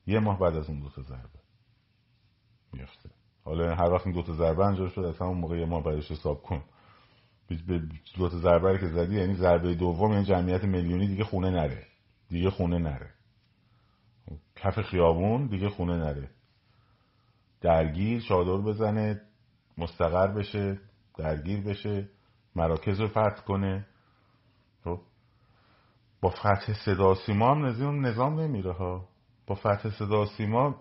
یه ماه بعد از اون دو تا ضربه میفته حالا هر وقت این دو تا ضربه انجام شد از همون موقع ماه بعدش حساب کن. دو تا ضربه که زدی یعنی ضربه دوم یعنی جمعیت میلیونی دیگه خونه نره. دیگه خونه نره. کف خیابون دیگه خونه نره. درگیر چادر بزنه مستقر بشه درگیر بشه مراکز رو فتح کنه. خب؟ با فتح صدا سیما هم نظام, نظام نمیره ها. با فتح صدا سیما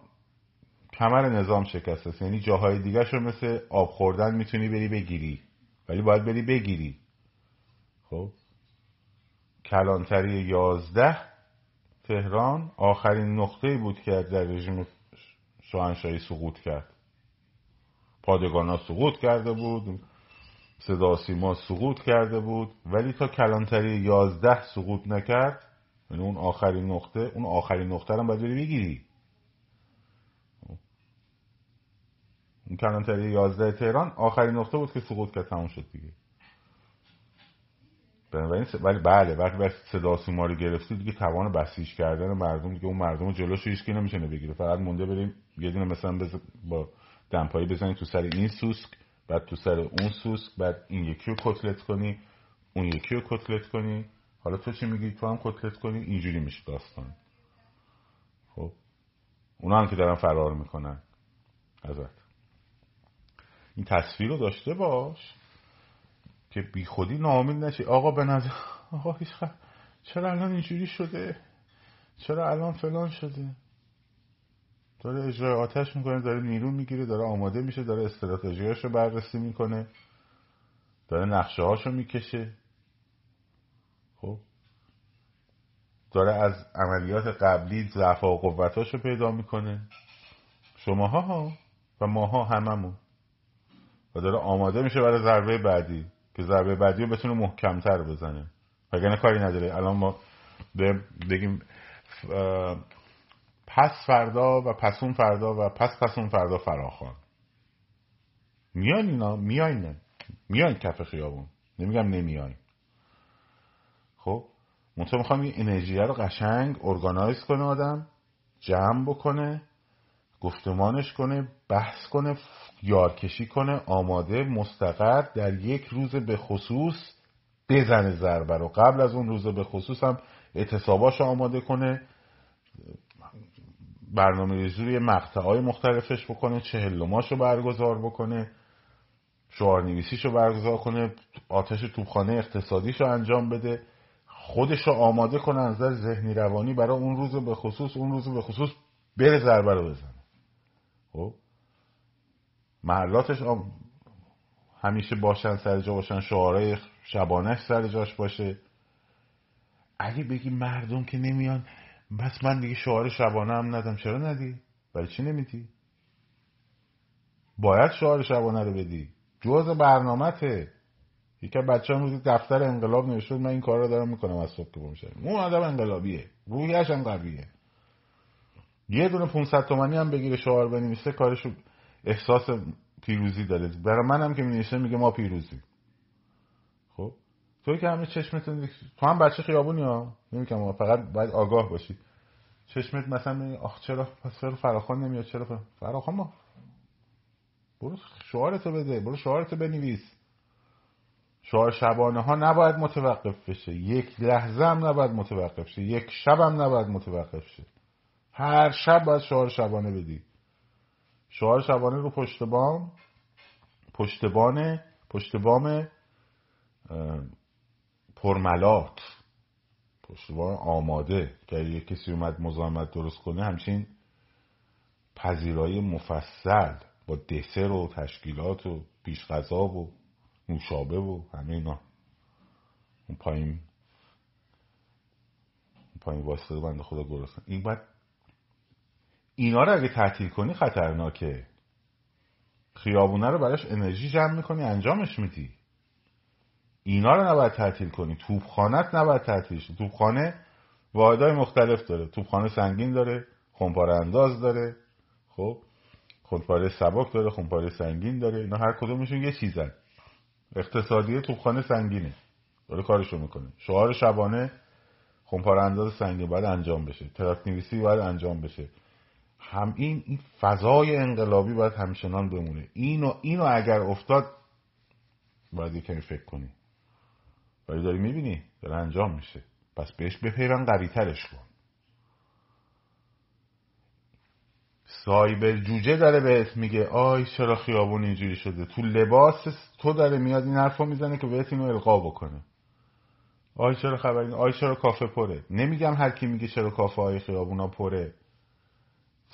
کمر نظام شکسته یعنی جاهای دیگه رو مثل آب خوردن می‌تونی بری بگیری ولی باید بری بگیری. خب؟ کلانتری یازده تهران آخرین نقطه بود که در رژیم شاهنشاهی سقوط کرد. پادگان ها سقوط کرده بود صدا سیما سقوط کرده بود ولی تا کلانتری یازده سقوط نکرد یعنی اون آخرین نقطه اون آخرین نقطه رو باید بری بگیری. اون کلانتری یازده تهران آخرین نقطه بود که سقوط کرد تموم شد دیگه. بنابراین ولی بله وقتی صدا سیما رو گرفتی دیگه توان بسیج کردن مردم دیگه اون مردم جلوش هیچ کی نمی‌تونه بگیره. فقط مونده بریم یه دونه مثلا با دمپایی بزنی تو سر این سوسک بعد تو سر اون سوسک بعد این یکی رو کتلت کنی اون یکی رو کتلت کنی. حالا تو چی میگی؟ تو هم کتلت کنی اینجوری میشه داستان. خب؟ اونا هم که دارن فرار می‌کنن. ازت. این تصویر رو داشته باش که بی خودی ناامید نشی. آقا به نظر آقا چرا الان اینجوری شده؟ چرا الان فلان شده؟ داره اجرای آتش می‌کنه داره نیرو می‌گیره داره آماده میشه داره استراتژیاشو بررسی می‌کنه داره نقشه هاشو می‌کشه. خب؟ داره از عملیات قبلی ضعف و قوتاشو پیدا می‌کنه. شماها ها و ماها هممون. و داره آماده میشه برای ضربه بعدی که ضربه بعدی رو بتونه محکمتر بزنه. وگرنه کاری نداره. الان ما بگیم پس فردا و پسون فردا و پس پسون فردا فراخوان. میان اینا؟ میاین میاین کف خیابون. نمیگم نمیاین. خب منطقه می‌خوام این انرژی رو قشنگ ارگانایز کنه آدم جمع بکنه گفتمانش کنه بحث کنه یارکشی کنه آماده مستقر در یک روز به خصوص بزنه ضربه رو. قبل از اون روز به خصوص هم اعتصاباش آماده کنه. برنامه ریزی روی های مختلفش بکنه چهلماش رو برگزار بکنه شعار نویسیش رو برگزار کنه آتش توپخانه اقتصادیش رو انجام بده. خودش رو آماده کنه از نظر ذهنی روانی برای اون روز به خصوص اون روز به خصوص بره ضربه رو بزنه. خب؟ محلاتش همیشه باشن سر جا باشن شعارهای شبانش سر جاش باشه. اگه بگی مردم که نمیان بس من دیگه شعار شبانه هم ندم. چرا ندی؟ برای چی نمیدی؟ باید شعار شبانه رو بدی. جوز برنامته یکی بچه هم دفتر انقلاب نوشته من این کار رو دارم می‌کنم از صبح که بمشه اون آدم انقلابیه. رویش هم قویه. یه دونه 500 تومنی هم بگیره شعار بنویسه کارشو احساس پیروزی داره. برای منم که می میگه ما پیروزی خب؟ توی که همه چشمتون تو هم بچه خیابونی ها؟ نمیگم فقط باید آگاه باشی. چشمت مثلا آخ چرا پس چرا فراخان نمیاد؟ چرا فراخان ما. برو شعارتو بده. برو شعارتو بنویس. شعار شبانه ها نباید متوقف بشه. یک لحظه هم نباید متوقف شه. یک شب هم نباید متوقف شه. هر شب باید شعار شبانه بدی. شعار شبانه رو پشت بام پشت بام پشت بام پرملات پشتوان آماده. که اگه کسی اومد مزاحمت درست کنه همچین پذیرایی مفصل با دسر و تشکیلات و پیش غذا و نوشابه و همه اینا. اون پایین اون پایین واسطه بنده خدا گرسنه. این باید اینا رو اگه تعطیل کنی خطرناکه. خیابونه رو براش انرژی جمع می‌کنی انجامش میدی. اینا رو نباید تعطیل کنی. توپخانت نباید تعطیل شه. توپخانه واحدهای مختلف داره. توپخانه سنگین داره خمپاره انداز داره. خب خمپاره سبک داره خمپاره سنگین داره. اینا هر کدومشون یه چیزن. اقتصادی توپخانه سنگینه. داره کارشو می‌کنه. شعار شبانه خمپاره انداز سنگین باید انجام بشه. تراکت نویسی باید انجام بشه. هم این فضای انقلابی باید همچنان بمونه. اینو اینو اگر افتاد باید کمی فکر کنی. ولی داری می‌بینی داره انجام میشه. پس بهش بپیوند قوی ترش کن. سایبر جوجه داره بهت میگه آی چرا خیابون اینجوری شده؟ تو لباس تو داره میاد این حرفا می‌زنه که بهت اینو القا بکنه. آی چرا خبری آی چرا کافه پره؟ نمیگم هر کی میگه چرا کافه های خیابونا پره.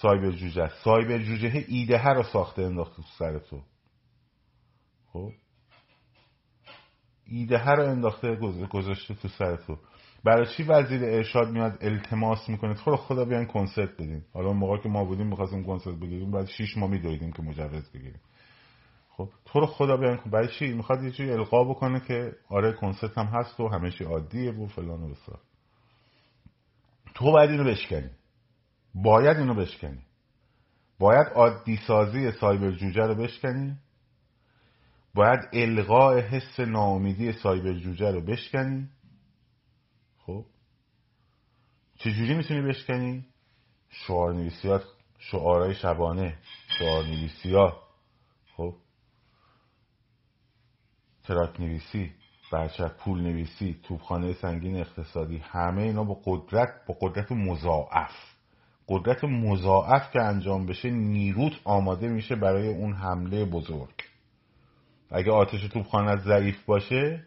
سایبر جوجه است. سایبر جوجه ایده هر رو ساخته انداخت تو سر تو. خب؟ ایده هر رو انداخته گذاشته تو سر تو. برای چی وزیر ارشاد میاد التماس می‌کنه؟ تو خدا بیان کنسرت بدین. حالا اون موقع که ما بودیم می‌خواستیم کنسرت بگیریم بعد شیش ماه میدویدیم که مجوز بگیریم. خب؟ تو رو خدا بیان برای چی؟ می‌خواد یه چیزی القا بکنه که آره کنسرت هم هست و همه چی عادیه و فلان و بسار. تو باید اینو بشکنی. باید اینو بشکنی. باید عادی سازی سایبر جوجه رو بشکنی. باید القاء حس ناامیدی سایبر جوجه رو بشکنی. خب؟ چجوری می‌تونی بشکنی؟ شعار نویسیات شعارهای شبانه شعار نویسیات خب؟ تراک نویسی برچک پول نویسی توبخانه سنگین اقتصادی همه اینا با قدرت با قدرت مضاعف. قدرت مضاعف که انجام بشه نیروت آماده میشه برای اون حمله بزرگ. اگه آتش توپخانه ضعیف باشه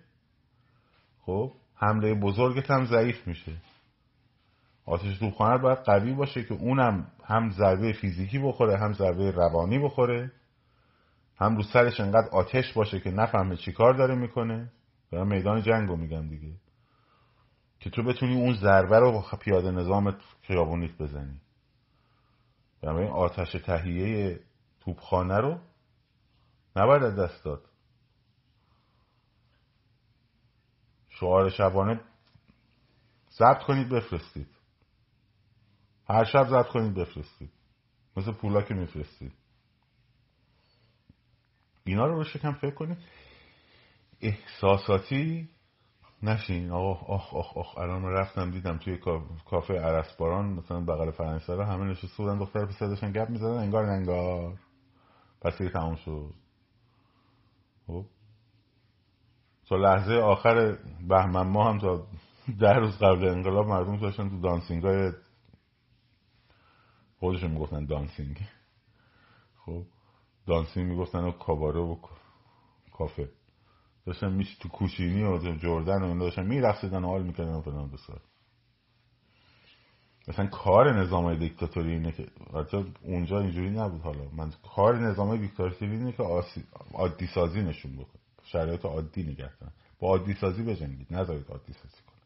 خب حمله بزرگت هم ضعیف میشه. آتش توپخانه باید قوی باشه که اونم هم ضربه فیزیکی بخوره هم ضربه روانی بخوره. هم رو سرش انقدر آتش باشه که نفهمه چی کار داره می‌کنه. دارم میدان جنگ رو میگم دیگه. که تو بتونی اون ضربه رو با پیاده نظام خیابونیت بزنی. این آتش تهیه توپخانه رو نباید از دست داد. شعار شبانه ضبط کنید بفرستید. هر شب ضبط کنید بفرستید. مثل پولا که میفرستید. اینا رو رو شکم فکر کنید. احساساتی نشین. آخ آخ آخ آخ الان رفتم دیدم توی کافه عرسباران مثلا بغل فرنسا همه نشسته بودن دختر پسر داشتن گپ می‌زدن انگار انگار. پس دیگه تموم شد. خب. تا لحظه آخر بهمن ما هم تا ده روز قبل انقلاب مردم داشتن تو دانسینگ های خودشون می‌گفتن دانسینگ. خب. دانسینگ می‌گفتن و کاباره و کافه. داشتن میش تو کوچینی و جردن و این داشتن میرفتیدن و حال می‌کردن و فلان بسار مثلا کار نظام دیکتاتوری اینه که حتی اونجا اینجوری نبود حالا. من کار نظام دیکتاتوری اینه که عادی سازی نشون بکن شرایط عادی نگه با عادی سازی بجنگید. نذارید عادی سازی کنید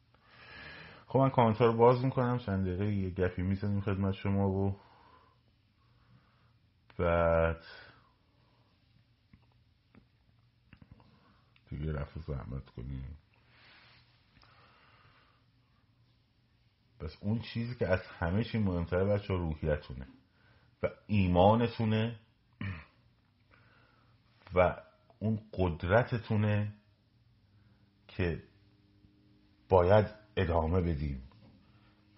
خب من کامنت رو باز می‌کنم. چند دقیقه یه گپی می‌زنیم خدمت شما و بعد دیگه رفت زحمت کنیم پس اون چیزی که از همه چی مهمتره بچه روحیتونه و ایمانتونه و اون قدرتتونه که باید ادامه بدیم.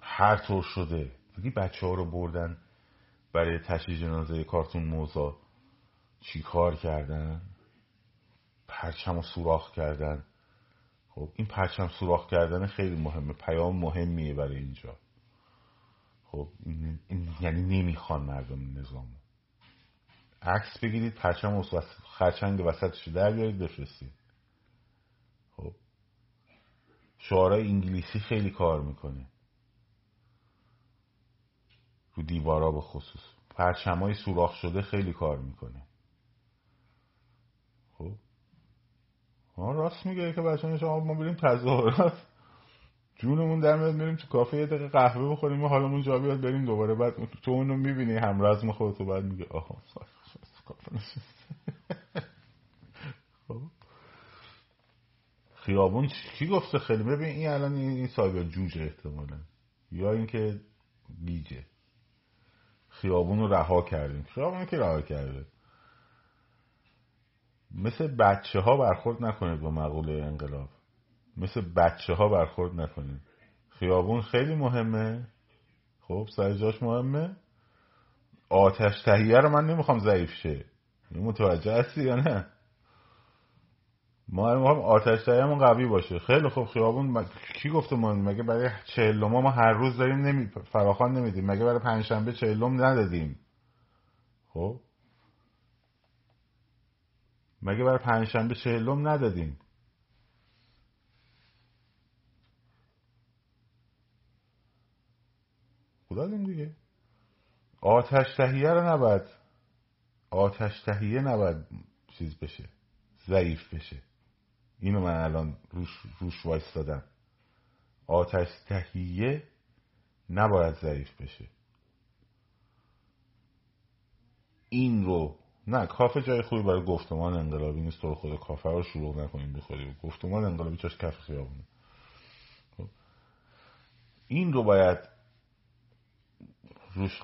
هر طور شده. دیگه بچه ها رو بردن برای تشییع جنازه کارتون موزا. چی کار کردن؟ پرچم رو سوراخ کردن. خب این پرچم سوراخ کردن خیلی مهمه. پیام مهمیه برای اینجا. خب این یعنی نمی‌خوان مردم نظام عکس بگیرید پرچم خرچنگ وسطش در بیارید بفرستید. خب شعارهای انگلیسی خیلی کار می‌کنه. رو دیوارا به خصوص. پرچمای سوراخ شده خیلی کار می‌کنه خب ما راست میگه که بچه شما ما بریم تظاهرات جونمون در میاد میریم تو کافه یه دقیقه قهوه بخوریم و حالمون جا بیاد بریم دوباره. بعد تو اونو می‌بینی هم رزم خودتو بعد میگه آها خب. خیابون کی گفته خیلی؟ ببین این الان این سایبر جوجه احتمالا. یا اینکه گیجه خیابون رو رها کردیم. خیابون که رها کرده. مثل بچه ها برخورد نکنید با مقوله انقلاب. مثل بچه ها برخورد نکنید. خیابون خیلی مهمه. خب سر جاش مهمه. آتش تهیه رو من نمی‌خوام ضعیف شه. متوجه هستی یا نه؟ ما می‌خوام آتش تهیهمون قوی باشه. خیلی خوب خیابون کی گفته ما مگه برای چهلم ما هر روز داریم نمی... فراخان نمیدیم. مگه برای پنجشنبه چهلم ندادیم؟ خب؟ مگه برای پنجشنبه چهلم ندادیم خدا دیگه. آتش تهیه رو نباید آتش تهیه نباید چیز بشه ضعیف بشه. اینو من الان روش, روش وایستادم. آتش تهیه نباید ضعیف بشه. این رو نه کافه جای خوبی برای گفتمان انقلابی نیست. تو خود کافه رو شروع نکنیم بخوریم گفتمان انقلابی چاش کف خیابونه. خب. این رو باید روش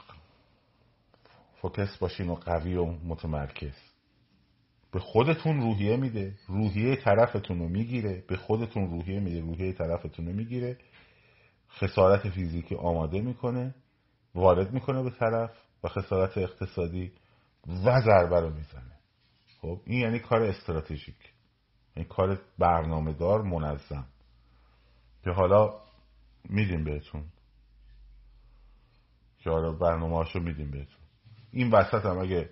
فوکس باشین و قوی و متمرکز. به خودتون روحیه میده. روحیه طرفتون رو می‌گیره. به خودتون روحیه میده. روحیه طرفتون رو می‌گیره. خسارت فیزیکی آماده می‌کنه. وارد می‌کنه به طرف و خسارت اقتصادی و ضربه رو می‌زنه. خب این یعنی کار استراتژیک. این یعنی کار برنامه دار منظم. که حالا میدیم بهتون. که حالا برنامه هاشو میدیم بهتون. این وسط هم اگه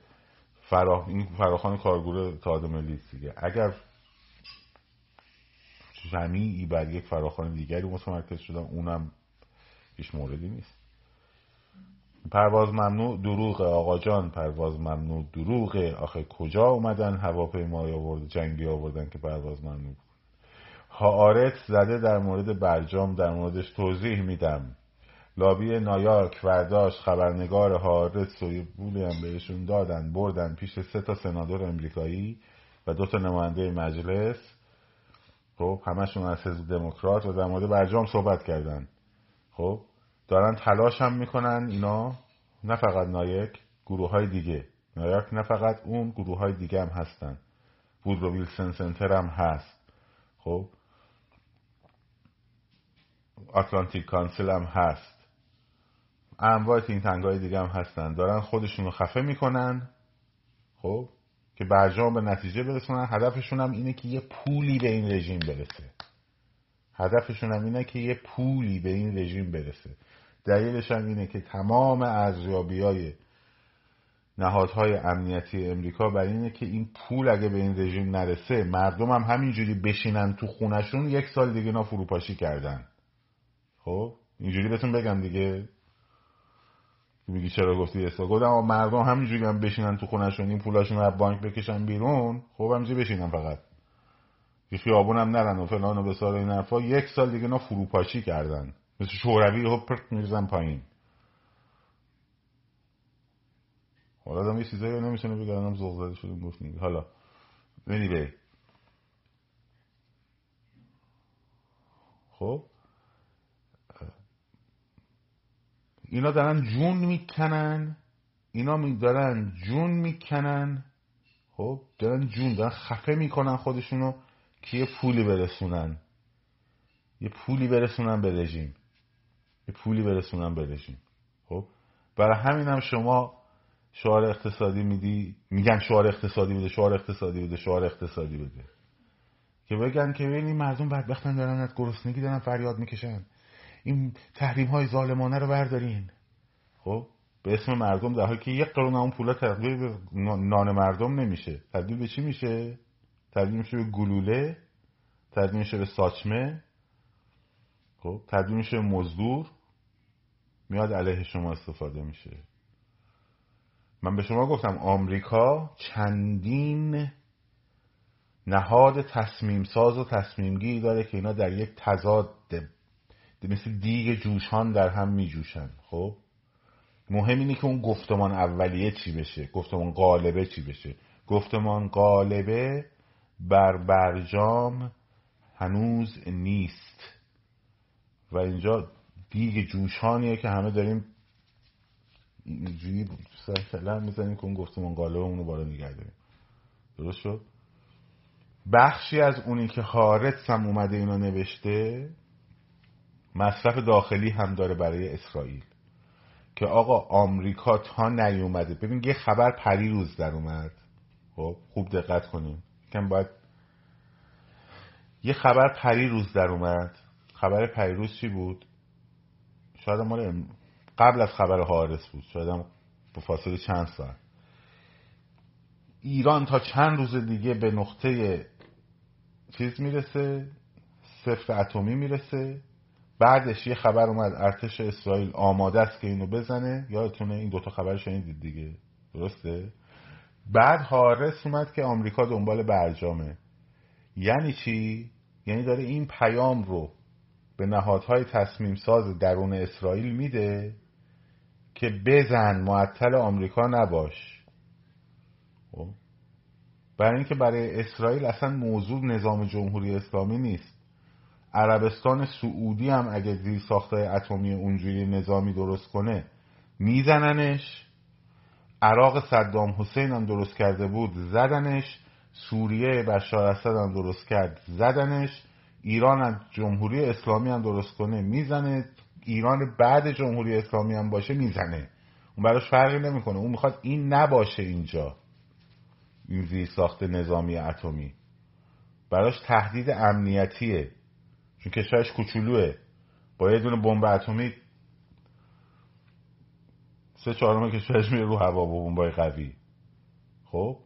فرا... این فراخان کارگروه اتحاد ملی دیگه. اگر جمعی بر یک فراخان دیگری متمرکز شدن اونم هیچ موردی نیست. پرواز ممنوع دروغ آقا جان. پرواز ممنوع دروغ. آخه کجا اومدن هواپیمای آورد جنگی آوردن که پرواز ممنوع هارت زده در مورد برجام در موردش توضیح میدم. لابی نایاک ورداش خبرنگار هارت سوی بولی هم بهشون دادن بردن پیش سه تا سنادور امریکایی و دو تا نماینده مجلس. خب همشون از حزب دموکرات و در مورد برجام صحبت کردن. خب دارن تلاش هم می‌کنن اینا نه فقط نایک گروه های دیگه. نایاک نه فقط اون گروه های دیگه هم هستن. وودرو ویلسن سنتر هم هست. خب؟ آتلانتیک کانسل هم هست. انواع تین های دیگه هم هستن. دارن خودشون رو خفه می‌کنن. خب؟ که برجام به نتیجه برسونن. هدفشون هم اینه که یه پولی به این رژیم برسه. هدفشون هم اینه که یه پولی به این رژیم برسه. دلیلش هم اینه که تمام ارزیابی های نهادهای امنیتی امریکا بر اینه که این پول اگه به این رژیم نرسه مردم هم همینجوری بشینن تو خونشون یک سال دیگه نا فروپاشی کردن. خب؟ اینجوری بهتون بگم دیگه. میگی چرا گفتی اسا گفتم اما مردم همینجوری هم بشینن تو خونشون این پولاشون رو بانک بکشن بیرون. خب همینجوری بشینن فقط. که خیابون هم نرن و فلان و بسار این حرفا. یک سال دیگه نا فروپاشی کردن. مثل شوروی ها پرت میرزن پایین. حالا آدم یه چیزایی نمی‌تونه بگه الانم ذوق زده گفت حالا anyway. خب؟ اینا دارن جون می‌کنن. اینا دارن جون می‌کنن. خب؟ دارن جون دارن خفه می‌کنن خودشونو که یه پولی برسونن. یه پولی برسونن به رژیم. یه پولی برسونن به رژیم خب؟ برای همین هم شما شعار اقتصادی میدی میگن شعار اقتصادی بده شعار اقتصادی بده شعار اقتصادی بده. که بگن که ببین مردم بدبختن دارن از گرسنگی دارن فریاد می‌کشن. این تحریم های ظالمانه رو بردارین. خب؟ به اسم مردم در حالی که یک قرون اون پولا تبدیل به نان مردم نمیشه. تبدیل به چی میشه؟ تبدیل میشه به گلوله تبدیل میشه به ساچمه. خب تبدیل میشه مزدور میاد علیه شما استفاده میشه. من به شما گفتم آمریکا چندین نهاد تصمیم ساز و تصمیم داره که اینا در یک تضاد مثل دیگ جوشان در هم میجوشن. خب مهم اینه که اون گفتمان اولیه چی بشه؟ گفتمان قالبه چی بشه؟ گفتمان قالبه بر برجام هنوز نیست. و اینجا دیگ جوشانیه که همه داریم اینجوری سرسلن می‌زنیم که اون گفتمان قالبه اونو بالا نگه داریم. درست شد؟ بخشی از اونی که حارس هم اومده اینو نوشته مصرف داخلی هم داره برای اسرائیل. که آقا آمریکا تا نیومده. ببین یه خبر پریروز در اومد. خب خوب دقت کنیم. کم باید یه خبر پریروز در اومد. خبر پریروز چی بود؟ شاید مال قبل از خبر حارس بود. شاید هم به فاصله چند ساعت. ایران تا چند روز دیگه به نقطه چیز می‌رسه؟ صفر اتمی می‌رسه. بعدش یه خبر اومد ارتش اسرائیل آماده است که اینو بزنه. یادتونه؟ این دوتا خبر شنیدید دیگه. درسته؟ بعد حارس اومد که آمریکا دنبال برجامه. یعنی چی؟ یعنی داره این پیام رو به نهادهای تصمیم ساز درون اسرائیل میده که بزن معطل آمریکا نباش. خب؟ برای اینکه برای اسرائیل اصلا موضوع نظام جمهوری اسلامی نیست. عربستان سعودی هم اگه زیر ساخته اتمی اونجوری نظامی درست کنه میزننش. عراق صدام حسین هم درست کرده بود زدنش. سوریه بشار اسد هم درست کرد زدنش. ایران هم جمهوری اسلامی هم درست کنه می‌زنه. ایران بعد جمهوری اسلامی هم باشه می‌زنه. اون براش فرقی نمی‌کنه. اون می‌خواد این نباشه اینجا. این زیر ساخت نظامی اتمی. براش تهدید امنیتیه. چون کشورش کوچولوه. با یه دونه بمب اتمی سه چهارم کشورش میره رو هوا با بمبای قوی. خب؟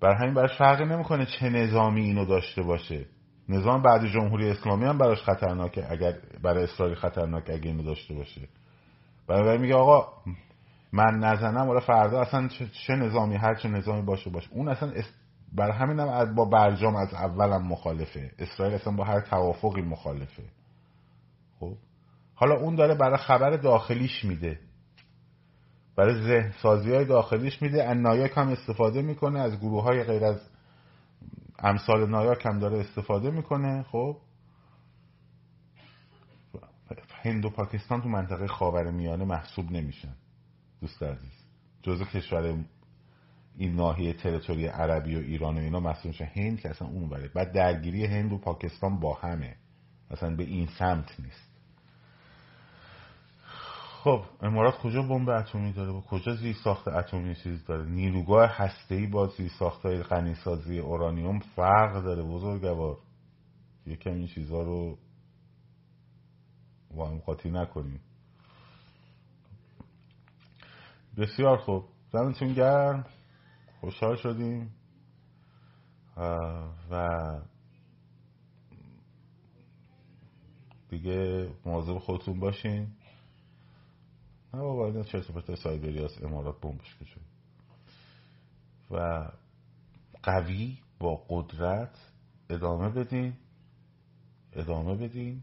بر همین براش فرقی نمی‌کنه چه نظامی اینو داشته باشه. نظام بعد جمهوری اسلامی هم براش خطرناکه اگر برای اسرائیل خطرناک اگه اینو داشته باشه. برای میگه آقا من نزنم ولی فردا اصلا چه نظامی هر چه نظامی باشه باشه. اون اصلا بر همین هم با برجام از اولم مخالفه. اسرائیل اصلا با هر توافقی مخالفه. خب؟ حالا اون داره برای خبر داخلیش میده. برای ذهن سازی های داخلیش میده. از نایاک هم استفاده می‌کنه از گروه های غیر از امثال نایاک هم داره استفاده می‌کنه خب. هند و پاکستان تو منطقه خاور میانه محسوب نمیشن دوست عزیز. جزو کشور این ناحیه تریتوری عربی و ایران و اینا محسوب میشه هند که اصلا اون بره بعد درگیری هند و پاکستان با همه. اصلا به این سمت نیست. خب امارات کجا بمب اتمی داره؟ و کجا زیر ساخت اتمی چیز داره؟ نیروگاه هسته‌ای با زیر ساختای غنیسازی اورانیوم فرق داره بزرگوار یکم این چیزها رو با هم قاطی نکنیم. بسیار خوب. زمینتون گرم. خوشحال شدیم. و دیگه مواظب خودتون باشین. بابا اینا چرت و سایبری هست امارات بمبش کشون و قوی با قدرت ادامه بدین ادامه بدین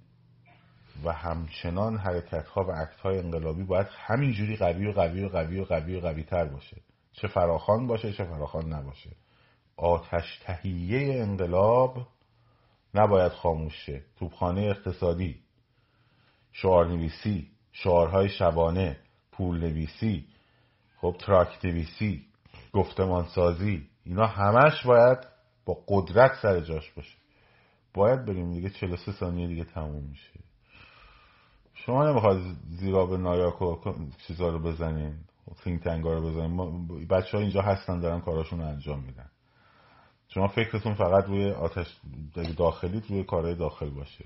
و همچنان حرکت ها و عکت های انقلابی باید همینجوری قوی و قوی و قوی و قوی و قوی تر باشه. چه فراخان باشه چه فراخان نباشه. آتش تهیه انقلاب نباید خاموش شه. توپخانه اقتصادی شعار نویسی شعارهای شبانه پول نویسی خب تراکت نویسی گفتمان سازی اینا همش باید با قدرت سر جاش باشه. باید بریم دیگه 43 ثانیه دیگه تموم میشه. شما نمی‌خواد زیرا به نایاک و چیزا رو بزنین think tank ا رو بزنین. بچه ها اینجا هستن دارن کاراشون رو انجام میدن. شما فکرتون فقط روی آتش داخلیت روی کارهای داخل باشه.